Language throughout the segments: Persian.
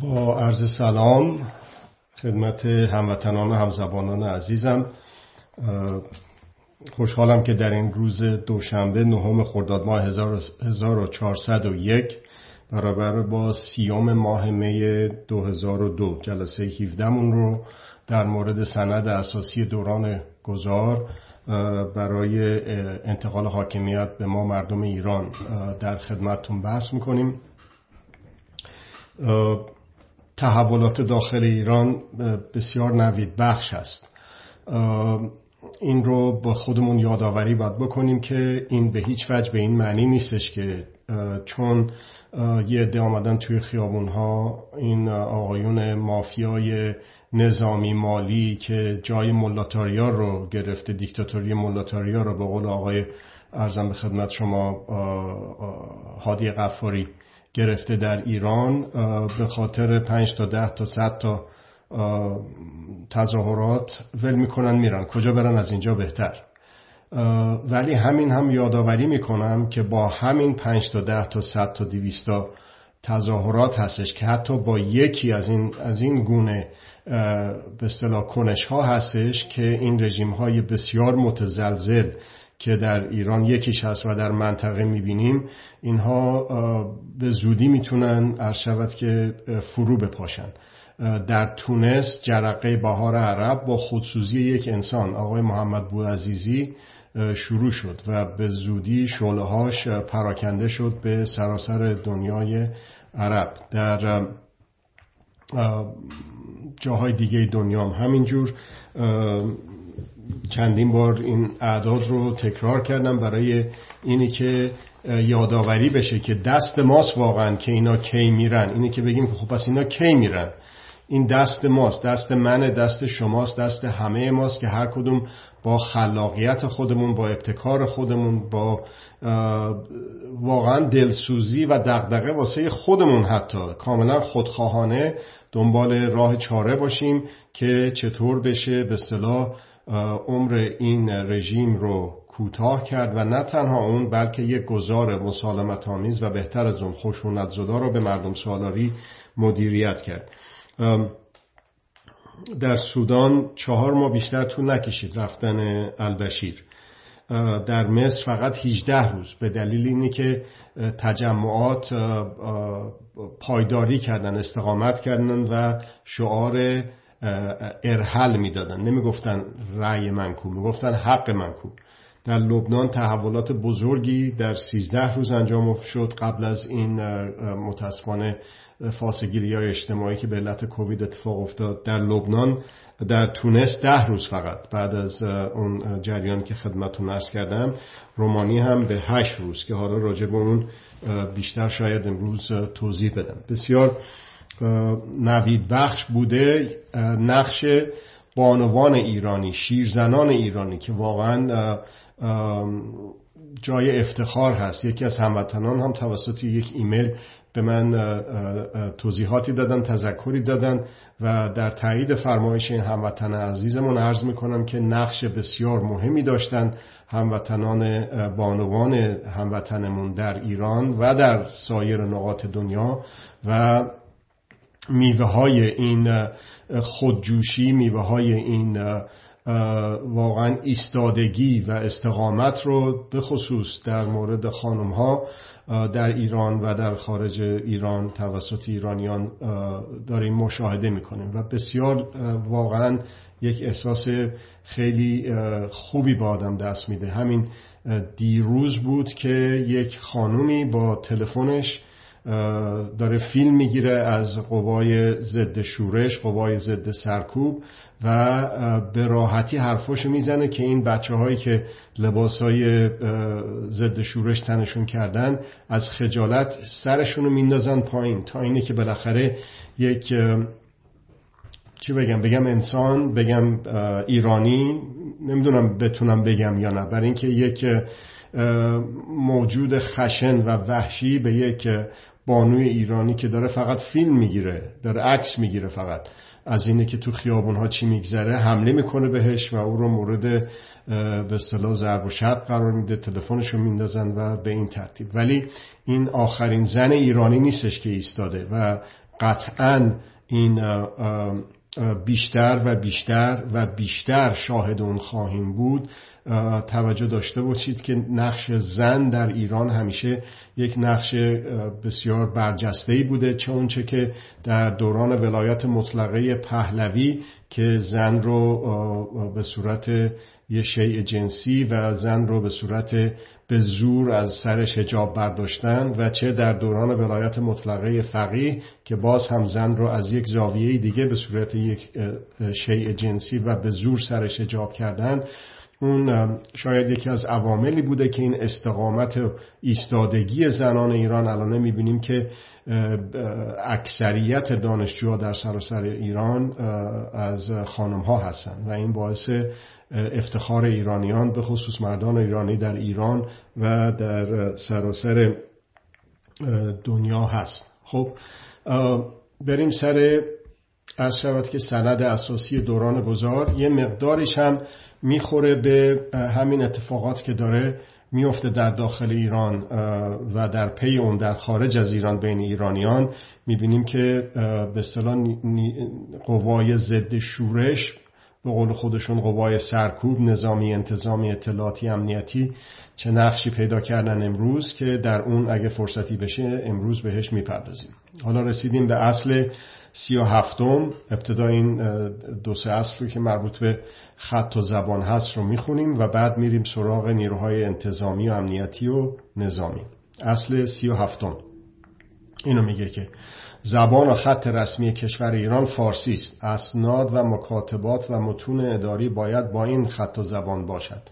با عرض سلام خدمت هموطنان و همزبانان عزیزم. خوشحالم که در این روز دوشنبه نهم خرداد ماه 1401 برابر با سیوم ماه می 2002 جلسه 17 مون رو در مورد سند اساسی دوران گذار برای انتقال حاکمیت به ما مردم ایران در خدمتتون بحث می‌کنیم. تحولات داخل ایران بسیار نوید بخش است. این رو با خودمون یادآوری باید بکنیم که این به هیچ وجه به این معنی نیستش که چون یه عده آمدن توی خیابون ها این آقایون مافیای نظامی مالی که جای ملاتاریا رو گرفته دیکتاتوری ملاتاریا رو به قول آقای ارزم به خدمت شما هادی قفاری گرفته در ایران به خاطر پنج تا ده تا صد تا تظاهرات ول می‌کنن میرن. کجا برن؟ از اینجا بهتر. ولی همین هم یادآوری می‌کنم که با همین پنج تا ده تا صد تا دیویستا تظاهرات هستش که حتی با یکی از این, از این گونه به اصطلاح کنش ها هستش که این رژیم های بسیار متزلزل که در ایران یکیش هست و در منطقه می‌بینیم اینها به زودی می‌تونن شود که فرو بپاشن. در تونس جرقه بهار عرب با خودسوزی یک انسان آقای محمد بوعزیزی شروع شد و به زودی شعلهاش پراکنده شد به سراسر دنیای عرب. در جاهای دیگه دنیا هم همینجور. چندین بار این اعداد رو تکرار کردم برای اینی که یادآوری بشه که دست ماست واقعا که اینا کی میرن. اینی که بگیم خب پس اینا کی میرن؟ این دست ماست دست منه دست شماست دست همه ماست که هر کدوم با خلاقیت خودمون با ابتکار خودمون با واقعا دلسوزی و دغدغه واسه خودمون حتی کاملا خودخواهانه دنبال راه چاره باشیم که چطور بشه به صلاح عمر این رژیم رو کوتاه کرد و نه تنها اون بلکه یک گذار مسالمت آمیز و بهتر از اون خشونت زدا رو به مردم سالاری مدیریت کرد. در سودان چهار ماه بیشتر طول نکشید رفتن البشیر. در مصر فقط 18 روز به دلیل اینی که تجمعات پایداری کردن استقامت کردن و شعار ارحل می‌دادن. نمی‌گفتن رأی منکو می‌گفتن حق منکو در لبنان تحولات بزرگی در 13 روز انجام شد قبل از این متاسفانه فاسگیری های اجتماعی که به علت کووید اتفاق افتاد در لبنان. در تونس ده روز فقط بعد از اون جریان که خدمتون ارز کردم رومانی هم به هشت روز که حالا راجع به اون بیشتر شاید امروز توضیح بدم. بسیار نوید بخش بوده نقش بانوان ایرانی شیرزنان ایرانی که واقعا جای افتخار هست. یکی از هموطنان هم توسط یک ایمیل به من توضیحاتی دادن تذکری دادن و در تایید فرمایش این هموطن عزیزمون عرض می‌کنم که نقش بسیار مهمی داشتن هموطنان بانوان هموطنمون در ایران و در سایر نقاط دنیا و میوه های این خودجوشی میوه های این واقعا ایستادگی و استقامت رو به خصوص در مورد خانم ها در ایران و در خارج ایران توسط ایرانیان داریم مشاهده می‌کنیم و بسیار واقعا یک احساس خیلی خوبی به آدم دست میده. همین دیروز بود که یک خانومی با تلفنش داره فیلم می‌گیره از قوای ضد شورش قوای ضد سرکوب و به راحتی حرفاشو می‌زنه که این بچه هایی که لباس های ضد شورش تنشون کردن از خجالت سرشون رو میندازن پایین تا اینه که بالاخره یک چی بگم؟ بگم انسان بگم ایرانی نمی‌دونم بتونم بگم یا نه. برای اینکه یک موجود خشن و وحشی به یک بانوی ایرانی که داره فقط فیلم می‌گیره داره عکس می‌گیره فقط. از اینه که تو خیابون ها چی میگذره حمله می‌کنه بهش و او رو مورد به اصطلاح ضرب و شد قرار میده تلفنش رو میندازن و به این ترتیب. ولی این آخرین زن ایرانی نیستش که ایستاده و قطعا این بیشتر و بیشتر و بیشتر شاهد اون خواهیم بود. توجه داشته باشید که نقش زن در ایران همیشه یک نقش بسیار برجسته بوده چه اونچه که در دوران ولایت مطلقه پهلوی که زن رو به صورت یه شیء جنسی و زن رو به صورت به زور از سرش هجاب برداشتن و چه در دوران ولایت مطلقه فقیه که باز هم زن رو از یک زاویه دیگه به صورت یک شیء جنسی و به زور سرش هجاب کردن. اون شاید یکی از عواملی بوده که این استقامت و ایستادگی زنان ایران الان می‌بینیم که اکثریت دانشجوها در سراسر ایران از خانم ها هستن و این باعث افتخار ایرانیان به خصوص مردان ایرانی در ایران و در سراسر دنیا هست. خب بریم سر از شود که سند اساسی دوران گذار. یه مقدارش هم می‌خوره به همین اتفاقات که داره میفته در داخل ایران و در پی اون در خارج از ایران بین ایرانیان. می‌بینیم که به اصطلاح قوای ضد شورش به قول خودشون قوای سرکوب نظامی انتظامی اطلاعاتی امنیتی چه نقشی پیدا کردن امروز که در اون اگه فرصتی بشه امروز بهش می‌پردازیم. حالا رسیدیم به اصل سی و هفتم ابتدا این دو سه اصل که مربوط به خط و زبان هست رو می‌خونیم و بعد میریم سراغ نیروهای انتظامی و امنیتی و نظامی. اصل سی و هفتم. اینو میگه که زبان و خط رسمی کشور ایران فارسی است. اسناد و مکاتبات و متون اداری باید با این خط و زبان باشد.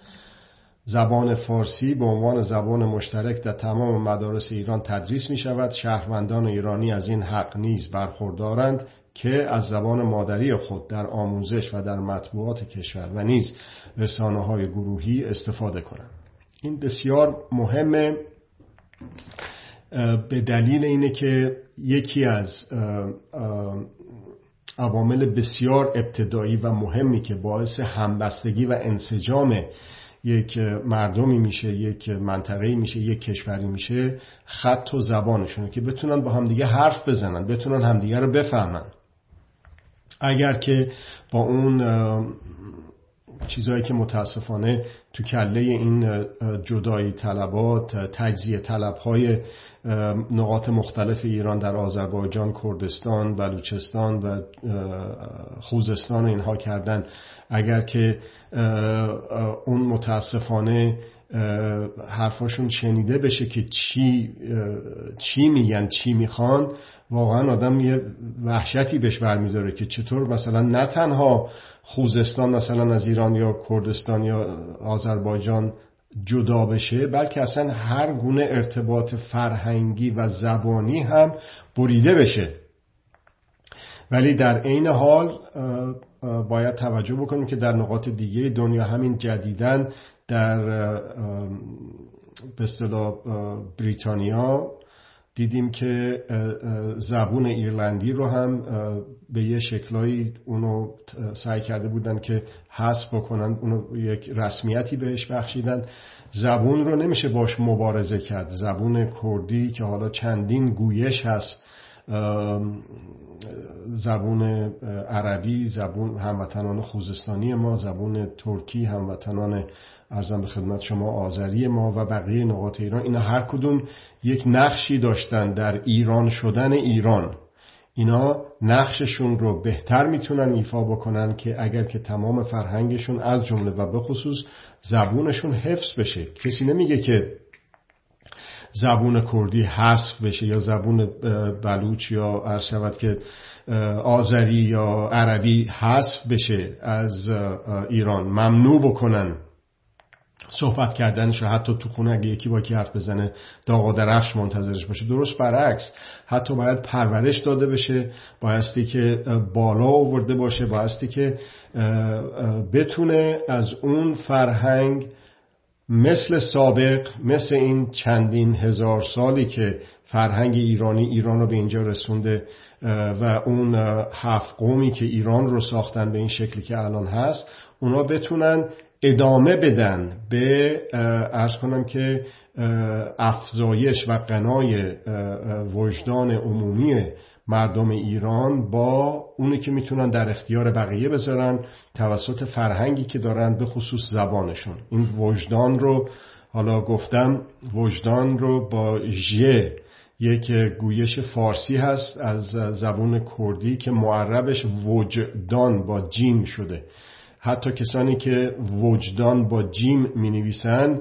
زبان فارسی به عنوان زبان مشترک در تمام مدارس ایران تدریس می شود. شهروندان ایرانی از این حق نیز برخوردارند که از زبان مادری خود در آموزش و در مطبوعات کشور و نیز رسانه های گروهی استفاده کنند. این بسیار مهمه به دلیل اینه که یکی از عوامل بسیار ابتدایی و مهمی که باعث همبستگی و انسجام یک مردمی میشه یک منطقه میشه یک کشوری میشه خط و زبانشونه که بتونن با همدیگه حرف بزنن بتونن همدیگه رو بفهمن. اگر که با اون چیزهایی که متاسفانه تو کله این جدایی طلبات تجزیه طلبهای نقاط مختلف ایران در آذربایجان، کردستان، بلوچستان و خوزستان اینها کردن. اگر که اون متاسفانه حرفاشون شنیده بشه که چی, چی میگن چی می‌خوان واقعا آدم یه وحشتی بهش برمیداره که چطور مثلا نه تنها خوزستان مثلا از ایران یا کردستان یا آذربایجان جدا بشه بلکه اصلا هر گونه ارتباط فرهنگی و زبانی هم بریده بشه. ولی در عین حال باید توجه بکنیم که در نقاط دیگه دنیا همین جدیدن در به اصطلاح بریتانیا دیدیم که زبون ایرلندی رو هم به یه شکلایی اونو سعی کرده بودن که حذف بکنن اونو یک رسمیتی بهش بخشیدن. زبون رو نمیشه باش مبارزه کرد. زبون کردی که حالا چندین گویش هست زبون عربی زبون هموطنان خوزستانی ما زبون ترکی هموطنان ارزم به خدمت شما آذری ما و بقیه نقاط ایران. اینا هر کدوم یک نقشی داشتن در ایران شدن ایران. اینا نقششون رو بهتر می‌تونن ایفا بکنن که اگر که تمام فرهنگشون از جمله و به خصوص زبونشون حفظ بشه. کسی نمیگه که زبون کردی حذف بشه یا زبون بلوچ یا عرض شود که آذری یا عربی حذف بشه از ایران. ممنوع بکنن. صحبت کردنش حتی تو خونه اگه یکی با کی حرف بزنه داغ و درفش منتظرش باشه. درست برعکس حتی باید پرورش داده بشه بایستی که بالا آورده باشه بایستی که بتونه از اون فرهنگ مثل سابق مثل این چندین هزار سالی که فرهنگ ایرانی ایران رو به اینجا رسونده و اون هفت قومی که ایران رو ساختن به این شکلی که الان هست اونا بتونن ادامه بدن به ارز کنم که افزایش و قنای وجدان عمومی مردم ایران با اونی که می‌تونن در اختیار بقیه بذارن توسط فرهنگی که دارن به خصوص زبانشون. این وجدان رو حالا گفتم وجدان رو با ژ یک گویش فارسی هست از زبون کردی که معربش وجدان با جیم شده. حتی کسانی که وجدان با جیم می نویسن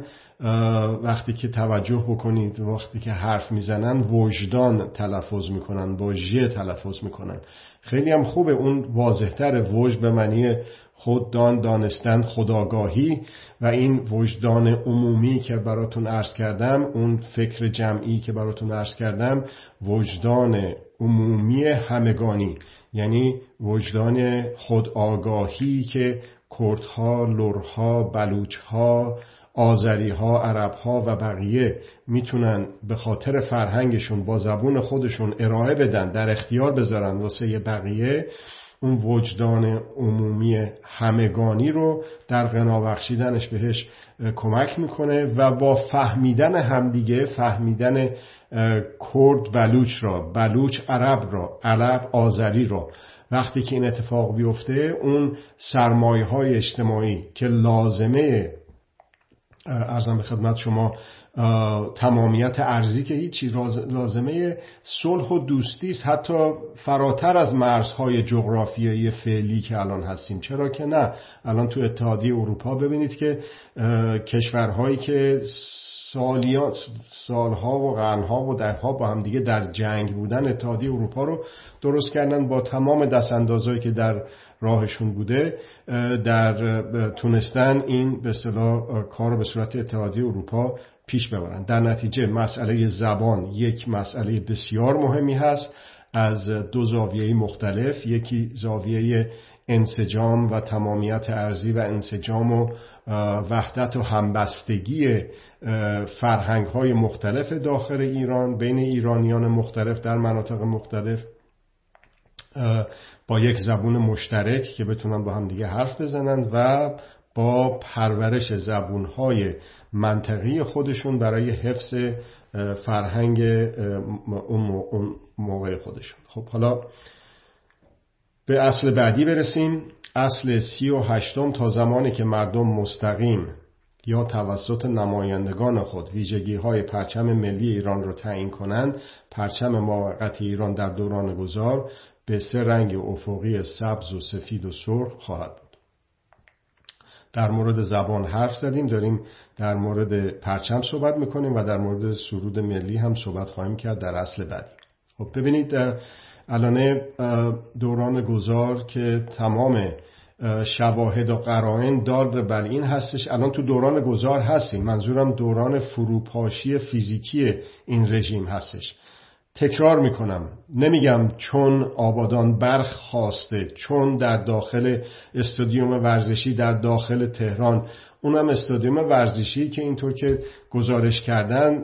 وقتی که توجه بکنید وقتی که حرف می‌زنن وجدان تلفظ می‌کنن با ژ تلفظ می‌کنن. خیلی هم خوبه. اون واضحتر وجد به معنی خوددان دانستن خداگاهی و این وجدان عمومی که براتون عرض کردم اون فکر جمعی که براتون عرض کردم وجدان عمومی همگانی. یعنی وجدان خودآگاهی که کردها، لرها، بلوچها، آذری ها، عرب ها و بقیه می‌تونن به خاطر فرهنگشون با زبون خودشون ارائه بدن در اختیار بذارن واسه بقیه اون وجدان عمومی همگانی رو در غنا بخشیدنش بهش کمک می‌کنه و با فهمیدن همدیگه فهمیدن کرد بلوچ را بلوچ عرب را عرب آذری را. وقتی که این اتفاق بیفته اون سرمایه های اجتماعی که لازمه ارزم به خدمت شما تمامیت ارزی که هیچی لازمه صلح و دوستی است. حتی فراتر از مرزهای جغرافیایی فعلی که الان هستیم. چرا که نه؟ الان تو اتحادیه اروپا ببینید که کشورهایی که سالیات سالها و قرنها و دهها با هم دیگه در جنگ بودن اتحادیه اروپا رو درست کردن با تمام دستاندازهایی که در راهشون بوده در تونستن این به اصطلاح کار به صورت اتحادیه اروپا پیش ببرن. در نتیجه مسئله زبان یک مسئله بسیار مهمی هست. از دو زاویه مختلف یکی زاویه انسجام و تمامیت ارزی و انسجام و وحدت و همبستگی فرهنگ های مختلف داخل ایران بین ایرانیان مختلف در مناطق مختلف با یک زبون مشترک که بتونن با هم دیگه حرف بزنند و با پرورش زبونهای منطقی خودشون برای حفظ فرهنگ اون موقع خودشون. خب حالا به اصل بعدی برسیم. اصل سی و هشتم تا زمانی که مردم مستقیم یا توسط نمایندگان خود ویژگی های پرچم ملی ایران را تعیین کنند پرچم موقت ایران در دوران گذار به سه رنگ افقی سبز و سفید و سرخ خواهد بود. در مورد زبان حرف زدیم داریم در مورد پرچم صحبت می‌کنیم و در مورد سرود ملی هم صحبت خواهیم کرد در اصل بعدی. خب ببینید الان دوران گذار که تمام شواهد و قرائن دار بر این هستش الان تو دوران گذار هستیم. منظورم دوران فروپاشی فیزیکی این رژیم هستش. تکرار می‌کنم. نمیگم چون آبادان برخ خواسته چون در داخل استادیوم ورزشی در داخل تهران اونم استادیوم ورزشی که اینطور که گزارش کردن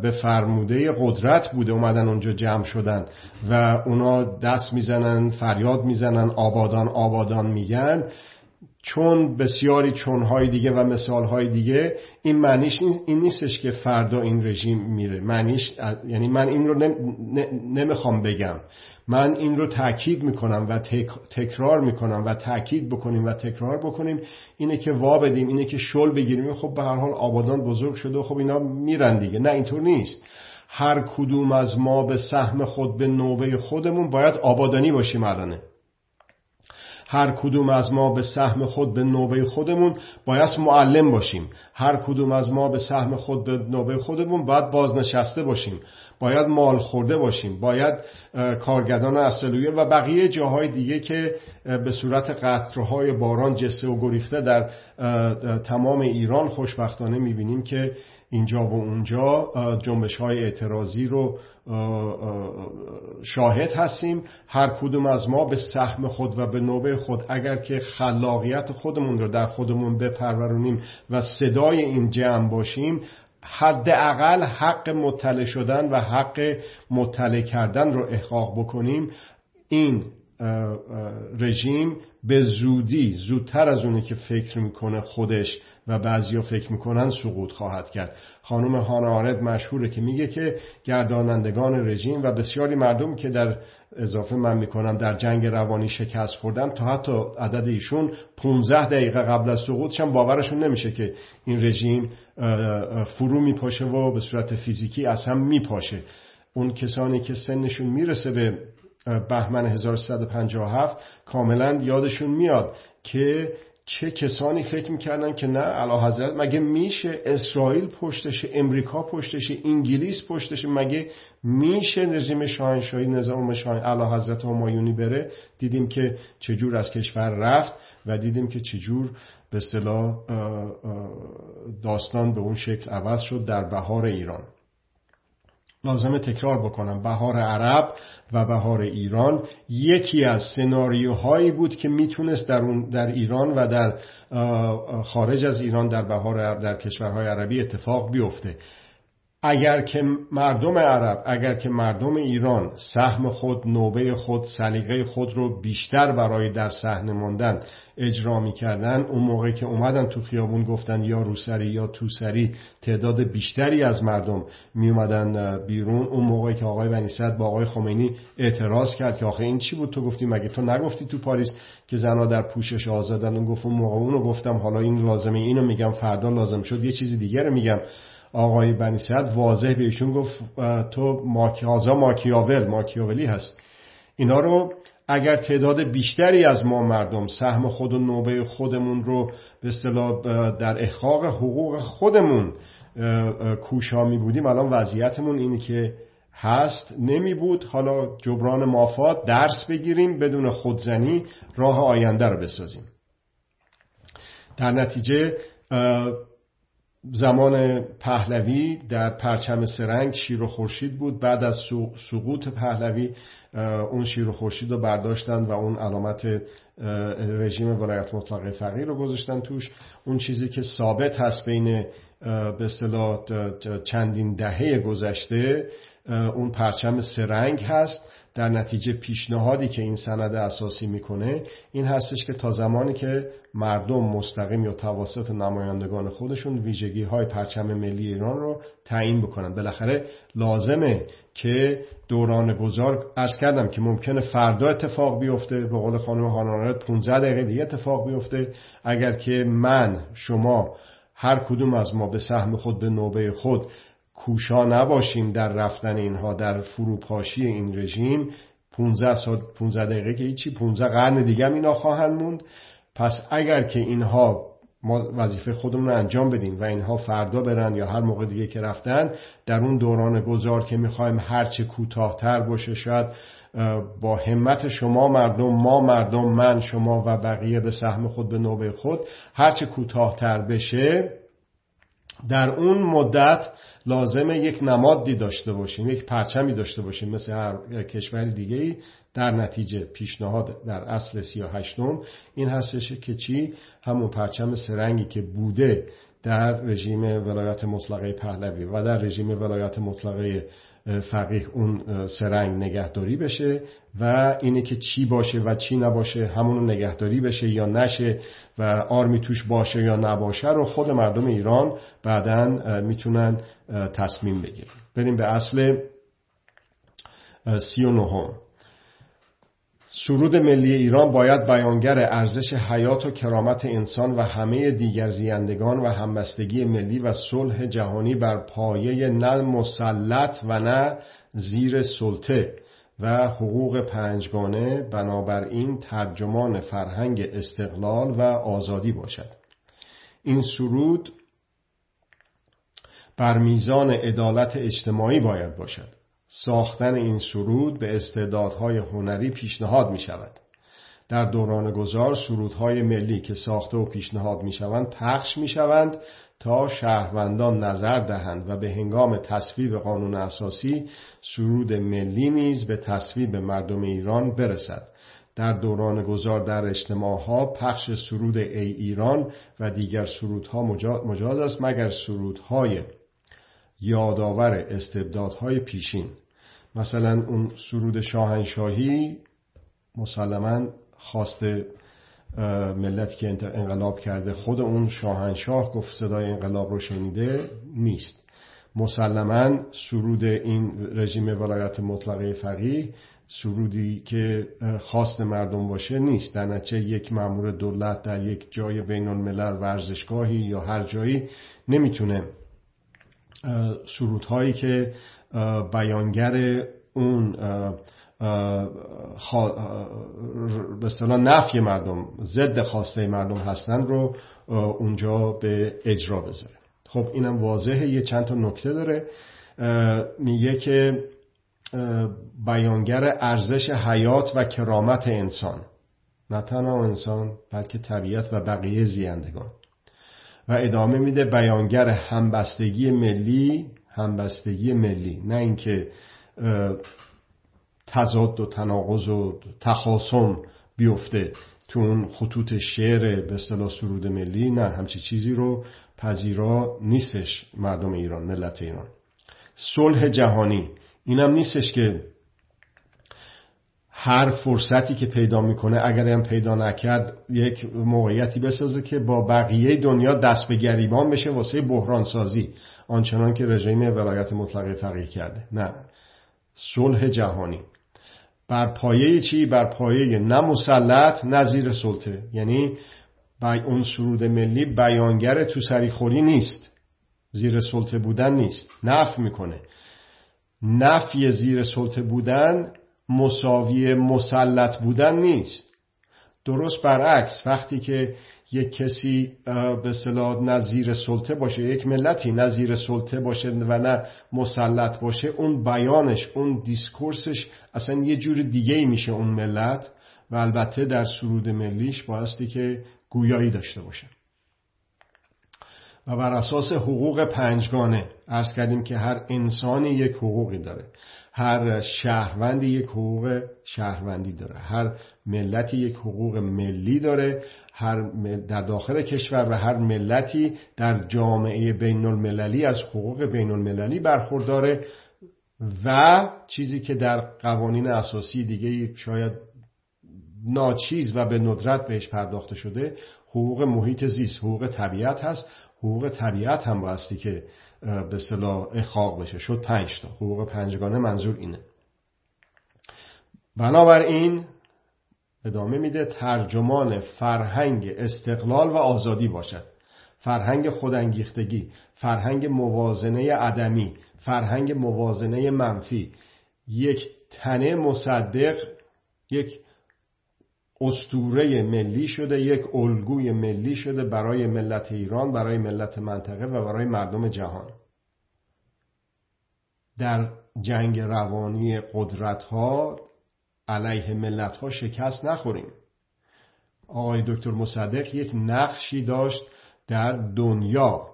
به فرموده قدرت بوده اومدن اونجا جمع شدن و اونا دست می‌زنن فریاد می‌زنن آبادان آبادان میگن. چون بسیاری چونهای دیگه و مثالهای دیگه این معنیش این نیستش که فردا این رژیم میره. معنیش یعنی من این رو نمی‌خوام بگم. من این رو تاکید می‌کنم و تکرار می‌کنم و تاکید بکنیم و تکرار بکنیم. اینه که وا بدیم اینه که شل بگیریم. خب به هر حال آبادان بزرگ شده خب اینا میرن دیگه. نه اینطور نیست. هر کدوم از ما به سهم خود به نوبه خودمون باید آبادانی باشیم الانه هر کدوم از ما به سهم خود به نوبه خودمون باید معلم باشیم. هر کدوم از ما به سهم خود به نوبه خودمون باید بازنشسته باشیم. باید مال خورده باشیم. باید کارگردان اصلویه و بقیه جاهای دیگه که به صورت قطرهای باران جسه و گریخته در تمام ایران خوشبختانه می‌بینیم که اینجا و اونجا جنبش های اعتراضی رو شاهد هستیم. هر کدوم از ما به سهم خود و به نوبه خود اگر که خلاقیت خودمون رو در خودمون بپرورونیم و صدای این جمع باشیم حداقل حق مطلع شدن و حق مطلع کردن رو احقاق بکنیم. این رژیم به زودی زودتر از اونی که فکر می‌کنه خودش و بعضیا فکر می‌کنن سقوط خواهد کرد. خانم هانا مشهوره که میگه که گردانندگان رژیم و بسیاری مردم که در اضافه من می‌کنم در جنگ روانی شکست خوردن تا حتی عدد ایشون 15 دقیقه قبل از سقوطش هم باورشون نمیشه که این رژیم فرو میپاشه و به صورت فیزیکی از هم میپاشه. اون کسانی که سنشون می‌رسه به بهمن 1357 کاملا یادشون میاد که چه کسانی فکر می‌کردن که نه علا حضرت مگه میشه اسرائیل پشتشه امریکا پشتشه انگلیس پشتشه مگه میشه رژیم شاهنشاهی نظام شاهن علا حضرت همایونی بره؟ دیدیم که چجور از کشور رفت و دیدیم که چجور به اصطلاح داستان به اون شکل عوض شد در بهار ایران. لازمه تکرار بکنم. بهار عرب و بهار ایران یکی از سناریوهایی بود که می‌تونست در, در ایران و در خارج از ایران در بهار در کشورهای عربی اتفاق بیفته. اگر که مردم عرب اگر که مردم ایران سهم خود نوبه خود سلیقه خود رو بیشتر برای در صحنه ماندن اجرا می‌کردن اون موقع که اومدن تو خیابون گفتن یا روسری یا توسری تعداد بیشتری از مردم میومدن بیرون. اون موقعی که آقای بنی با آقای خمینی اعتراض کرد که آخه این چی بود؟ تو گفتی مگه تو نگفتی تو پاریس که زنها در پوشش آزادن؟ اون گفت اون موقع اونو گفتم حالا این لازمه اینو میگم فردا لازم شد یه چیزی رو میگم. آقای بنی واضح بهشون گفت تو ماکیازا ماکیاول ماکیاولی هست. اینا رو اگر تعداد بیشتری از ما مردم سهم خود و نوبه خودمون رو به اصطلاح در احقاق حقوق خودمون کوشا می بودیم الان وضعیتمون اینه که هست. نمی بود. حالا جبران مافات درس بگیریم بدون خودزنی راه آینده رو بسازیم. در نتیجه زمان پهلوی در پرچم سرنگ شیر و خورشید بود. بعد از سقوط پهلوی اون شیر و خورشید رو برداشتن و اون علامت رژیم ولایت مطلقه فقیر رو گذاشتن توش. اون چیزی که ثابت هست بین به اصطلاح چندین دهه گذشته اون پرچم سرنگ هست. در نتیجه پیشنهادی که این سند اساسی می‌کنه این هستش که تا زمانی که مردم مستقیم یا توسط نمایندگان خودشون ویژگی های پرچم ملی ایران رو تعیین بکنن. بالاخره لازمه که دوران گذار ارز کردم که ممکنه فردا اتفاق بیفته به قول خانم هانانرد 15 دقیقه دیگه اتفاق بیفته. اگر که من شما هر کدوم از ما به سهم خود به نوبه خود کوشا نباشیم در رفتن اینها در فروپاشی این رژیم. 15 سال 15 دقیقه که هیچی 15 قرن دیگه هم اینا خواهند موند. پس اگر که اینها ما وظیفه خودمون رو انجام بدیم و اینها فردا برن یا هر موقع دیگه که رفتن در اون دوران گذار که می‌خوایم هرچه کوتاهتر باشه شاید با همت شما مردم ما مردم من شما و بقیه به سهم خود به نوبه خود هرچه کوتاهتر بشه در اون مدت لازمه یک نمادی داشته باشیم یک پرچمی داشته باشیم مثل هر کشور دیگه ای در نتیجه پیشنهاد در اصل سی و هشتم این هستش که چی؟ همون پرچم سرنگی که بوده در رژیم ولایت مطلقه پهلوی و در رژیم ولایت مطلقه فقیه اون سرنگ نگهداری بشه و اینه که چی باشه و چی نباشه همون نگهداری بشه یا نشه و آرمی توش باشه یا نباشه رو خود مردم ایران بعدا می‌تونن تصمیم بگیرن. بریم به اصل سی و نهم. سرود ملی ایران باید بیانگر ارزش حیات و کرامت انسان و همه دیگر زیندگان و همبستگی ملی و صلح جهانی بر پایه نه مسلط و نه زیر سلطه و حقوق پنجگانه بنابراین ترجمان فرهنگ استقلال و آزادی باشد. این سرود بر میزان عدالت اجتماعی باید باشد. ساختن این سرود به استعدادهای هنری پیشنهاد می شود. در دوران گذار سرودهای ملی که ساخته و پیشنهاد می شوند پخش می شوند تا شهروندان نظر دهند و به هنگام تصویب قانون اساسی سرود ملی نیز به تصویب مردم ایران برسد. در دوران گذار در اجتماع ها پخش سرود ای ایران و دیگر سرودها مجاز است مگر سرودهای یادآور استبدادهای پیشین مثلا اون سرود شاهنشاهی مسلما خواست ملتی که انقلاب کرده خود اون شاهنشاه گفت صدای انقلاب رو شنیده نیست. مسلما سرود این رژیم ولایت مطلقه فقیه سرودی که خواست مردم باشه نیست. در نتیجه یک مامور دولت در یک جای بین الملل ورزشگاهی یا هر جایی نمی‌تونه سرودهایی که بیانگر اون به اصطلاح نفی مردم ضد خواسته مردم هستند رو اونجا به اجرا بذاره. خب اینم واضحه. یه چند تا نکته داره. میگه که بیانگر ارزش حیات و کرامت انسان. نه تنها انسان بلکه طبیعت و بقیه زیندگان. و ادامه میده بیانگر همبستگی ملی همبستگی ملی نه اینکه تضاد و تناقض و تخاصم بیفته تو اون خطوط شعر به اصطلاح سرود ملی نه همچی چیزی رو پذیرا نیستش مردم ایران ملت ایران. صلح جهانی اینم نیستش که هر فرصتی که پیدا می‌کنه اگر هم پیدا نکرد یک موقعیتی بسازه که با بقیه دنیا دست به گریبان بشه واسه بحران سازی آنچنان که رژیم ولایت مطلقه فقیه کرده. نه. صلح جهانی. بر پایه چی؟ بر پایه نه مسلط نه زیر سلطه. یعنی اون سرود ملی بیانگر تو سریخوری نیست. زیر سلطه بودن نیست. نف می‌کنه. نفی زیر سلطه بودن مساوی مسلط بودن نیست. درست برعکس وقتی که یک کسی به صلاح نه زیر سلطه باشه یک ملتی نه زیر سلطه باشه و نه مسلط باشه اون بیانش اون دیسکورسش اصلا یه جور دیگه میشه اون ملت و البته در سرود ملیش بایستی که گویایی داشته باشه. و بر اساس حقوق پنجگانه ارز کردیم که هر انسانی یک حقوقی داره. هر شهروندی یک حقوق شهروندی داره هر ملتی یک حقوق ملی داره هر در داخل کشور و هر ملتی در جامعه بین المللی از حقوق بین المللی برخورداره و چیزی که در قوانین اساسی دیگه شاید ناچیز و به ندرت بهش پرداخته شده حقوق محیط زیست حقوق طبیعت هست. حقوق طبیعت هم بایستی که به صلاح اخاق بشه. شد پنج تا. حقوق پنجگانه منظور اینه. بنابراین ادامه میده ترجمان فرهنگ استقلال و آزادی باشد. فرهنگ خودانگیختگی فرهنگ موازنه عدمی فرهنگ موازنه منفی. یک تنه مصدق یک استوره ملی شده یک الگوی ملی شده برای ملت ایران برای ملت منطقه و برای مردم جهان. در جنگ روانی قدرت ها علیه ملت ها شکست نخوریم. آقای دکتر مصدق یک نقشی داشت در دنیا.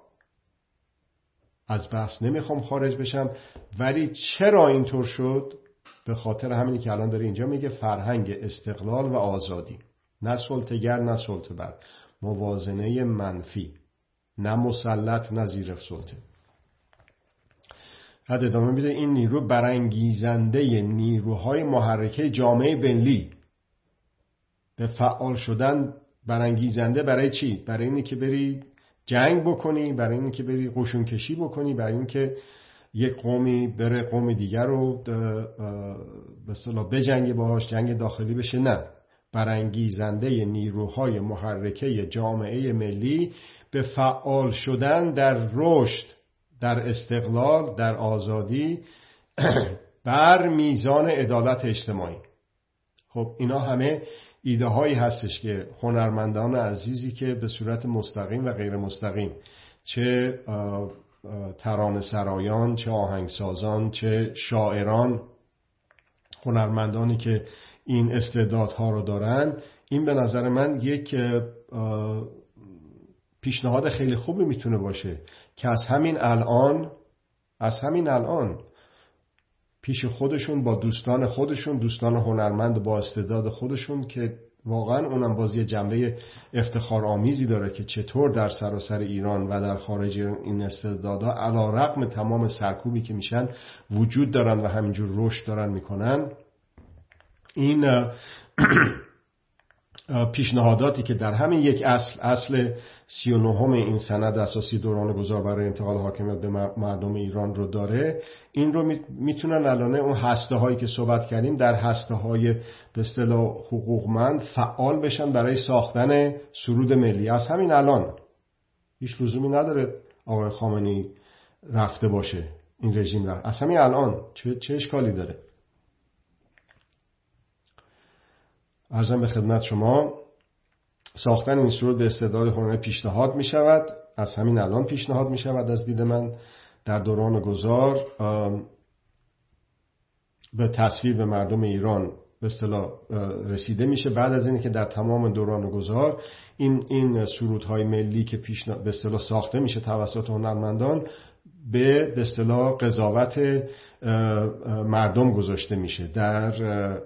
از بحث نمی‌خوام خارج بشم ولی چرا اینطور شد؟ به خاطر همینی که الان داره اینجا میگه فرهنگ استقلال و آزادی. نه سلطگر نه سلطه بر. موازنه منفی. نه مسلط نه زیر سلطه. بعد ادامه میده این نیرو برانگیزنده نیروهای محرکه جامعه بنلی. به فعال شدن برانگیزنده برای چی؟ برای اینی که بری جنگ بکنی برای اینی که بری قشون کشی بکنی برای اینکه یک قومی بره قوم دیگر رو به صلاح بجنگه باهاش جنگ داخلی بشه. نه. برانگیزنده نیروهای محرکه جامعه ملی به فعال شدن در رشد در استقلال در آزادی بر میزان عدالت اجتماعی. خب اینا همه ایده هایی هستش که هنرمندان عزیزی که به صورت مستقیم و غیر مستقیم چه تران سرایان چه آهنگسازان چه شاعران هنرمندانی که این استعدادها رو دارن. این به نظر من یک پیشنهاد خیلی خوبی می‌تونه باشه که از همین الان از همین الان پیش خودشون با دوستان خودشون دوستان هنرمند با استعداد خودشون که واقعا اونم بازی جنبه افتخار آمیزی داره که چطور در سراسر ایران و در خارج این استعدادها علا رقم تمام سرکوبی که میشن وجود دارن و همینجور رشد دارن می‌کنن. این پیشنهاداتی که در همین یک اصل اصل سی و نهم این سند اساسی دوران گذار برای انتقال حاکمیت به مردم ایران رو داره. این رو می‌تونن الانه اون هسته هایی که صحبت کردیم در هسته های به اصطلاح حقوقمند فعال بشن برای ساختن سرود ملی. از همین الان هیچ لزومی نداره آقای خامنی رفته باشه این رژیم رفت از همین الان چه, چه اشکالی داره؟ ارزم به خدمت شما. ساختن این سرود به استعداد هنر پیشنهاد می شود از همین الان پیشنهاد می شود از دید من. در دوران گذار به تصویر به مردم ایران به اصطلاح رسیده میشه. بعد از اینکه در تمام دوران گذار این این سرودهای ملی که پیش به اصطلاح ساخته میشه توسط هنرمندان به به اصطلاح قضاوت مردم گذاشته میشه. در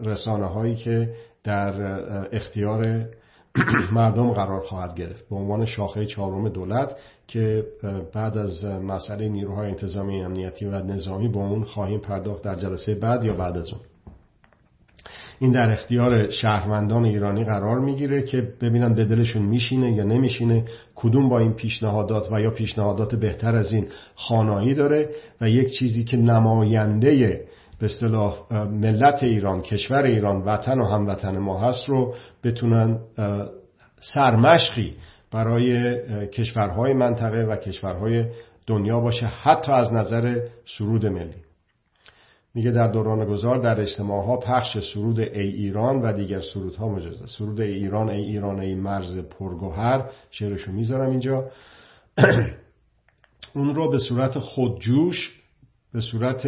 رسانه هایی که در اختیار مردم قرار خواهد گرفت. به عنوان شاخه چهارم دولت که بعد از مسئله نیروهای انتظامی امنیتی و نظامی با اون خواهیم پرداخت در جلسه بعد یا بعد از اون. این در اختیار شهروندان ایرانی قرار می‌گیره که ببینن به دلشون میشینه یا نمیشینه کدوم با این پیشنهادات و یا پیشنهادات بهتر از این خانایی داره و یک چیزی که نماینده به اصطلاح ملت ایران کشور ایران وطن و هموطن ما هست رو بتونن سرمشقی برای کشورهای منطقه و کشورهای دنیا باشه حتی از نظر سرود ملی. میگه در دوران گذار در اجتماع ها پخش سرود ای ایران و دیگر سرودها مجاز است سرود ای ایران ای ایران ای مرز پرگوهر. شعرشو می‌ذارم اینجا. اون رو به صورت خودجوش به صورت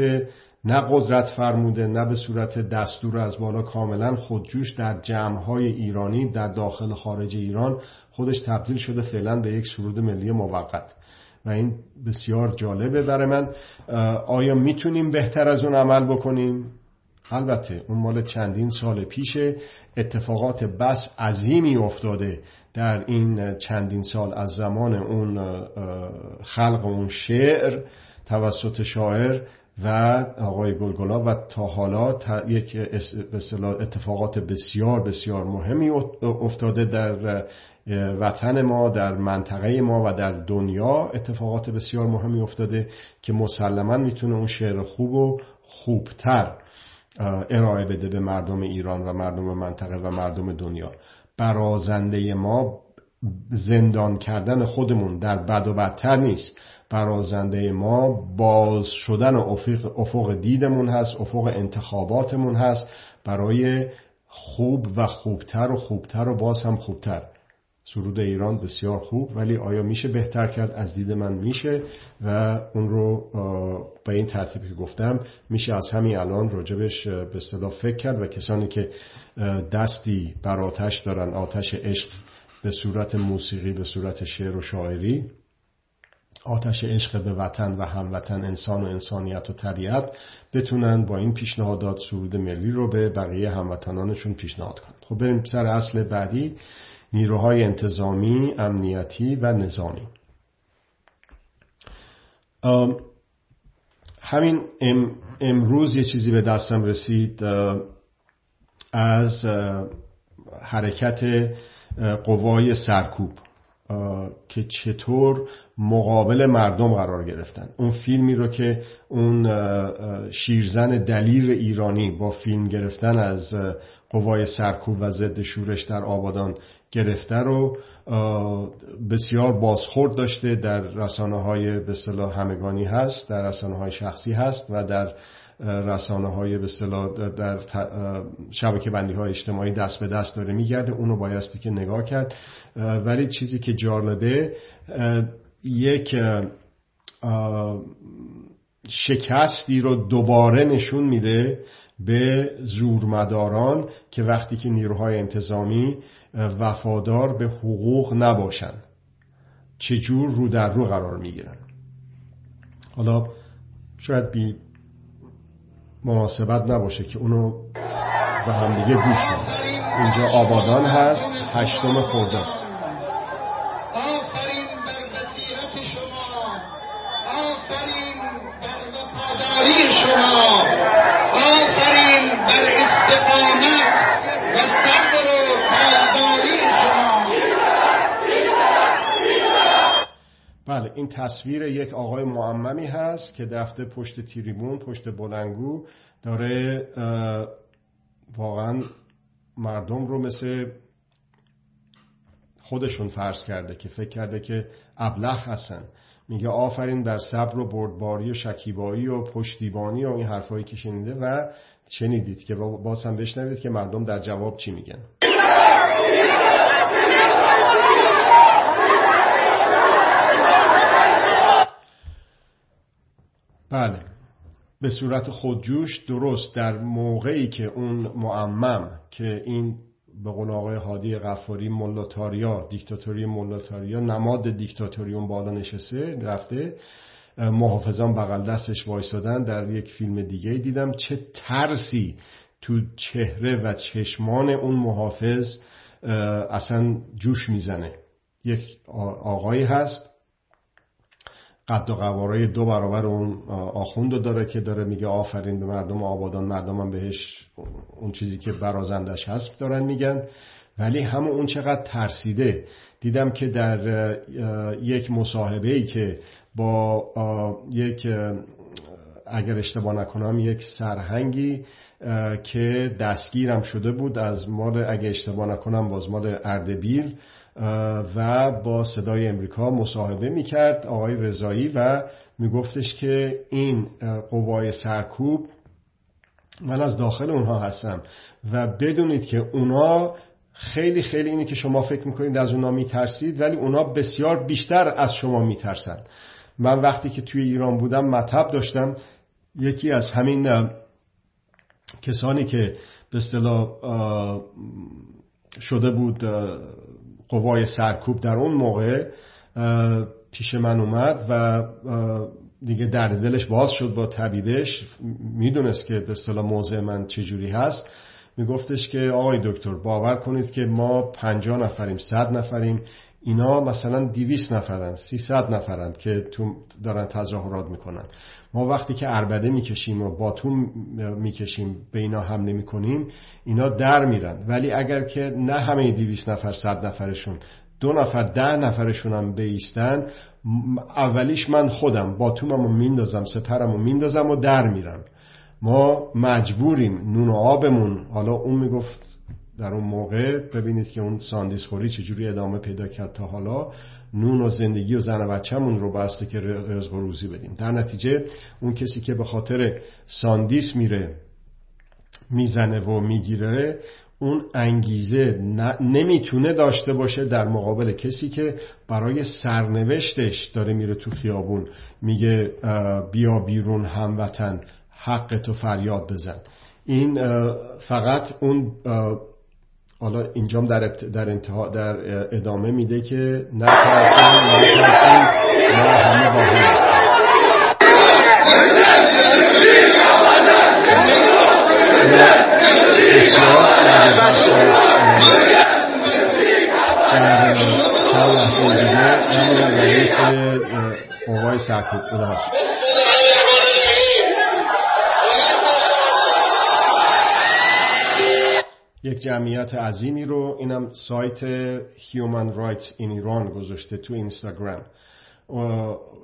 نه قدرت فرموده نه به صورت دستور از بالا کاملا خودجوش در جمعهای ایرانی در داخل خارج ایران خودش تبدیل شده فعلا به یک سرود ملی موقت. و این بسیار جالبه برای من. آیا می‌تونیم بهتر از اون عمل بکنیم؟ البته اون مال چندین سال پیشه. اتفاقات بس عظیمی افتاده در این چندین سال از زمان اون خلق اون شعر توسط شاعر. و آقای گلگلا و تا حالا یک اتفاقات بسیار بسیار مهمی افتاده در وطن ما در منطقه ما و در دنیا اتفاقات بسیار مهمی افتاده که مسلما می‌تونه اون شعر خوب و خوبتر ارائه بده به مردم ایران و مردم منطقه و مردم دنیا. برازنده ما زندان کردن خودمون در بد و بدتر نیست. برازنده ما باز شدن افق, افق دیدمون هست افق انتخاباتمون هست. برای خوب و خوبتر و خوبتر و باز هم خوبتر. سرود ایران بسیار خوب ولی آیا میشه بهتر کرد؟ از دید من میشه و اون رو به این ترتیبی که گفتم میشه از همین الان راجبش به اصطلاح فکر کرد و کسانی که دستی بر آتش دارن آتش عشق به صورت موسیقی به صورت شعر و شاعری آتش عشق به وطن و هموطن انسان و انسانیت و طبیعت بتونن با این پیشنهادات سرود ملی رو به بقیه هموطنانشون پیشنهاد کنند خب بریم سر اصل بعدی نیروهای انتظامی، امنیتی و نظامی. همین امروز یه چیزی به دستم رسید از حرکت قوای سرکوب. که چطور مقابل مردم قرار گرفتن. اون فیلمی رو که اون شیرزن دلیر ایرانی با فیلم گرفتن از قوای سرکوب و ضد شورش در آبادان گرفته رو بسیار بازخورد داشته در رسانه های به همگانی هست در رسانه های شخصی هست و در رسانه های به در شبکه بندی های اجتماعی دست به دست داره. میگرده اونو بایستی که نگاه کرد. ولی چیزی که جالبه یک شکستی رو دوباره نشون میده به زورمداران که وقتی که نیروهای انتظامی وفادار به حقوق نباشن چجور رو در رو قرار می‌گیرن. حالا شاید بی مناسبت نباشه که اونو به همدیگه گوش کنیم اینجا آبادان هست هشتم خرداد. تصویر یک آقای معممی هست که دفته پشت تیریبون پشت بلنگو داره واقعا مردم رو مثل خودشون فرض کرده که فکر کرده که ابله هستن. میگه آفرین در صبر و بردباری و شکیبایی و پشتیبانی و این حرفایی که شنیده و شنیدید که باز هم بشنوید که مردم در جواب چی میگن. بله. به صورت خودجوش درست در موقعی که اون معمم که این به قول آقای هادی غفاری ملاتاریا دیکتاتوری ملاتاریا نماد دیکتاتوری اون بالا نشسته رفته محافظان بغل دستش وایسادن در یک فیلم دیگه دیدم. چه ترسی تو چهره و چشمان اون محافظ اصلا جوش می‌زنه. یک آقایی هست قد و قوارای دو برابر اون آخوند داره که داره میگه آفرین به مردم آبادان مردم هم بهش اون چیزی که برازندش هست دارن میگن. ولی همون اون چقدر ترسیده. دیدم که در یک مصاحبه ای که با یک اگر اشتباه نکنم یک سرهنگی که دستگیرم شده بود از مال اگر اشتباه نکنم باز مال اردبیل. و با صدای امریکا مصاحبه می‌کرد آقای رضایی و میگفتش که این قوای سرکوب من از داخل اونها هستم و بدونید که اونا خیلی خیلی اینی که شما فکر می‌کنید از اونا میترسید ولی اونا بسیار بیشتر از شما میترسن. من وقتی که توی ایران بودم مطب داشتم یکی از همین کسانی که به اصطلاح شده بود قوای سرکوب در اون موقع پیش من اومد و دیگه درد دلش باز شد با طبیبش. می‌دونست که به اصطلاح موضع من چجوری هست. میگفتش که آقای دکتر باور کنید که ما پنجاه نفریم صد نفریم. اینا مثلا دیویس نفرن سیصد نفرند که تو دارن تظاهرات می‌کنن. ما وقتی که اربده می‌کشیم و باتون می‌کشیم به اینا حمله می‌کنیم اینا در میرن. ولی اگر که نه همه دویست نفر صد نفرشون دو نفر ده نفرشون هم بایستن اولیش من خودم باتوممو میندازم سپرمو میندازم و در میرم ما مجبوریم نون و آبمون. حالا اون می‌گفت در اون موقع ببینید که اون ساندیس خوری چجوری ادامه پیدا کرد تا حالا. نون و زندگی و زن و بچهمون رو بسته که رزق و روزی بدیم. در نتیجه اون کسی که به خاطر ساندیس میره می‌زنه و می‌گیره اون انگیزه نمی‌تونه داشته باشه در مقابل کسی که برای سرنوشتش داره میره تو خیابون. میگه بیا بیرون هموطن حق تو فریاد بزن. این فقط اون حالا اینجام در, در, انتها در ادامه میده که نترسیم نترسیم ما همه با هم چند لحظه دیگه این رئیس سرکوب یک جمعیت عظیمی رو اینم سایت Human Rights in Iran گذاشته تو اینستاگرام.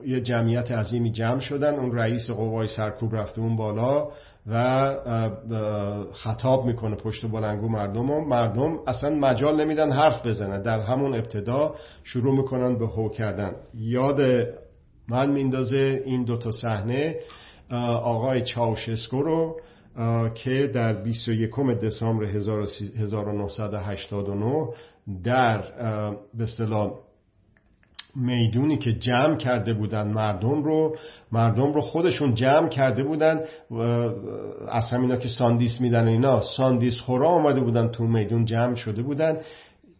یه جمعیت عظیمی جمع شدن. اون رئیس قوای سرکوب رفته اون بالا و خطاب می‌کنه پشت بلنگو مردم و مردم اصلا مجال نمیدن حرف بزنن. در همون ابتدا شروع می‌کنن به هو کردن. یاد من میندازه این دوتا صحنه آقای چاوشسکو رو. که در 21 دسامبر 1989 در به اصطلاح می‌دونی که جمع کرده بودن مردم رو مردم رو خودشون جمع کرده بودن از همینا که ساندیس میدن اینا ساندیس خورا آمده بودن تو میدون جمع شده بودن.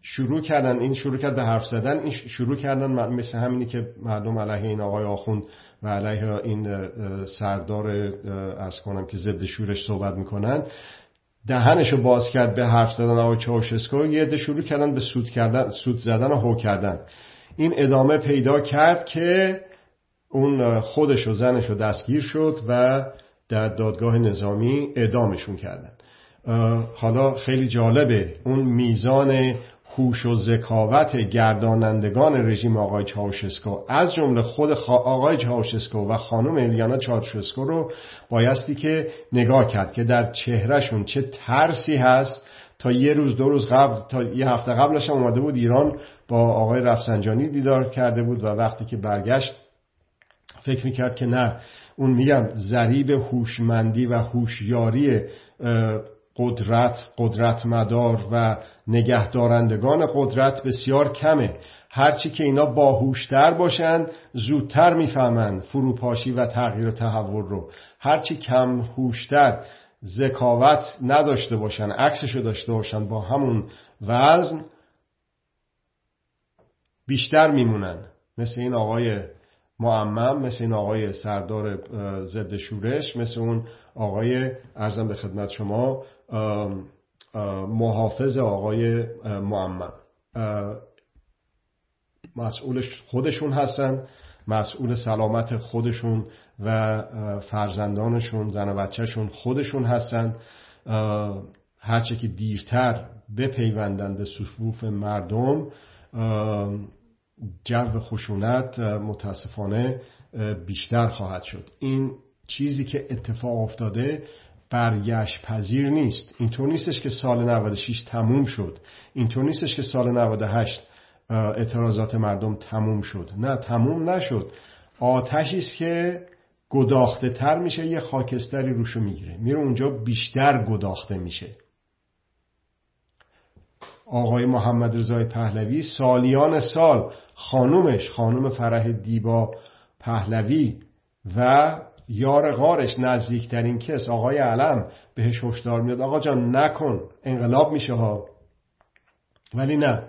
شروع کردن این شروع کرد به حرف زدن این شروع کردن مثل همینی که مردم علیه این آقای آخوند و علیه این سردار ارز کنم که ضد شورش صحبت می‌کنن دهنشو باز کرد به حرف زدن آقای چاوشسکو یه عده شروع کردن به سود کردن سود زدن و هو کردن. این ادامه پیدا کرد که اون خودش و زنش دستگیر شد و در دادگاه نظامی اعدامشون کردن. حالا خیلی جالبه اون میزان هوش و ذکاوت گردانندگان رژیم آقای چاوشسکو از جمله خود آقای چاوشسکو و خانم الیانا چاوشسکو رو بایستی که نگاه کرد که در چهرهشون چه ترسی هست. تا یه روز دو روز قبل تا یه هفته قبلش هم اومده بود ایران با آقای رفسنجانی دیدار کرده بود و وقتی که برگشت فکر می‌کرد که نه اون میگم ذریب هوشمندی و هوشیاری قدرت قدرت مدار و نگهدارندگان قدرت بسیار کمه. هرچی که اینا باهوشتر باشند زودتر می‌فهمند فروپاشی و تغییر و تحول رو. هرچی کم هوشتر ذکاوت نداشته باشن عکسشو داشته باشن با همون وزن بیشتر میمونن مثل این آقای معمم مثل این آقای سردار ضد شورش مثل اون آقای ارزم به خدمت شما محافظ آقای معمم. مسئول خودشون هستن مسئول سلامت خودشون و فرزندانشون زن و بچهشون خودشون هستن. هرچه که دیرتر بپیوندن به صفوف مردم جو خشونت متاسفانه بیشتر خواهد شد. این چیزی که اتفاق افتاده برگشت پذیر نیست. اینطور نیستش که سال 96 تموم شد. اینطور نیستش که سال 98 اعتراضات مردم تموم شد. نه تموم نشد. آتشی است که گداخته تر میشه یه خاکستری روشو می‌گیره. میره اونجا بیشتر گداخته میشه. آقای محمد رضای پهلوی سالیان سال خانومش خانوم فرح دیبا پهلوی و یار غارش نزدیکترین کس آقای علم بهش هشدار میاد آقا جان نکن انقلاب میشه ها. ولی نه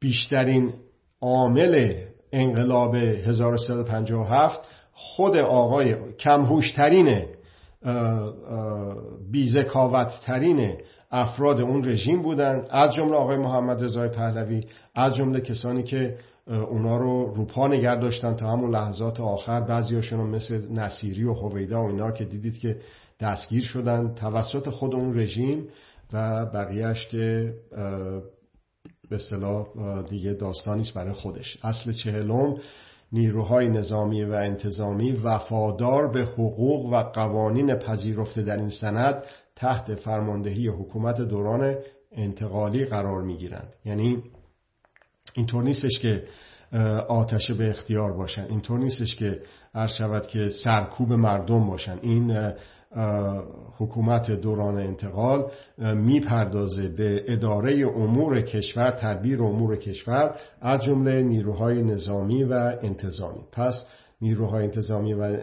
بیشترین عامل انقلاب 1357 خود آقای کمهوشترین بیزکاوتترین افراد اون رژیم بودن. از جمله آقای محمد رضای پهلوی از جمله کسانی که اونا رو روپا نگر داشتن تا همون لحظات آخر. بعضیاشون مثل نصیری و هویدا و اینا که دیدید که دستگیر شدن توسط خود اون رژیم و بقیهش که به صلاح دیگه داستانیست برای خودش. اصل چهلم نیروهای نظامی و انتظامی وفادار به حقوق و قوانین پذیرفته در این سند تحت فرماندهی حکومت دوران انتقالی قرار می گیرند یعنی اینطور نیستش که آتشه به اختیار باشن. اینطور نیستش که عرض شود که سرکوب مردم باشن. این حکومت دوران انتقال می‌پردازه به اداره امور کشور تدبیر امور کشور از جمله نیروهای نظامی و انتظامی. پس نیروهای انتظامی و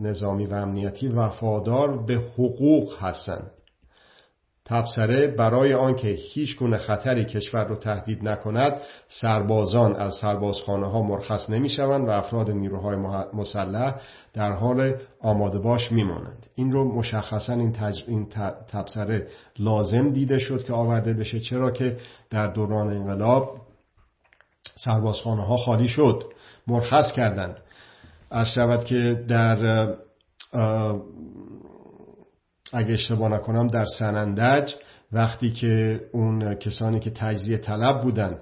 نظامی و امنیتی وفادار به حقوق هستند. تبصره برای آنکه هیچ گونه خطری کشور رو تهدید نکند سربازان از سربازخانه ها مرخص نمی شوند و افراد نیروهای مسلح در حال آماده باش می مانند. این رو مشخصا این, تج... این لازم دیده شد که آورده بشه چرا که در دوران انقلاب سربازخانه ها خالی شد مرخص کردند از شود که در اگه اشتباه نکنم در سنندج وقتی که اون کسانی که تجزیه طلب بودن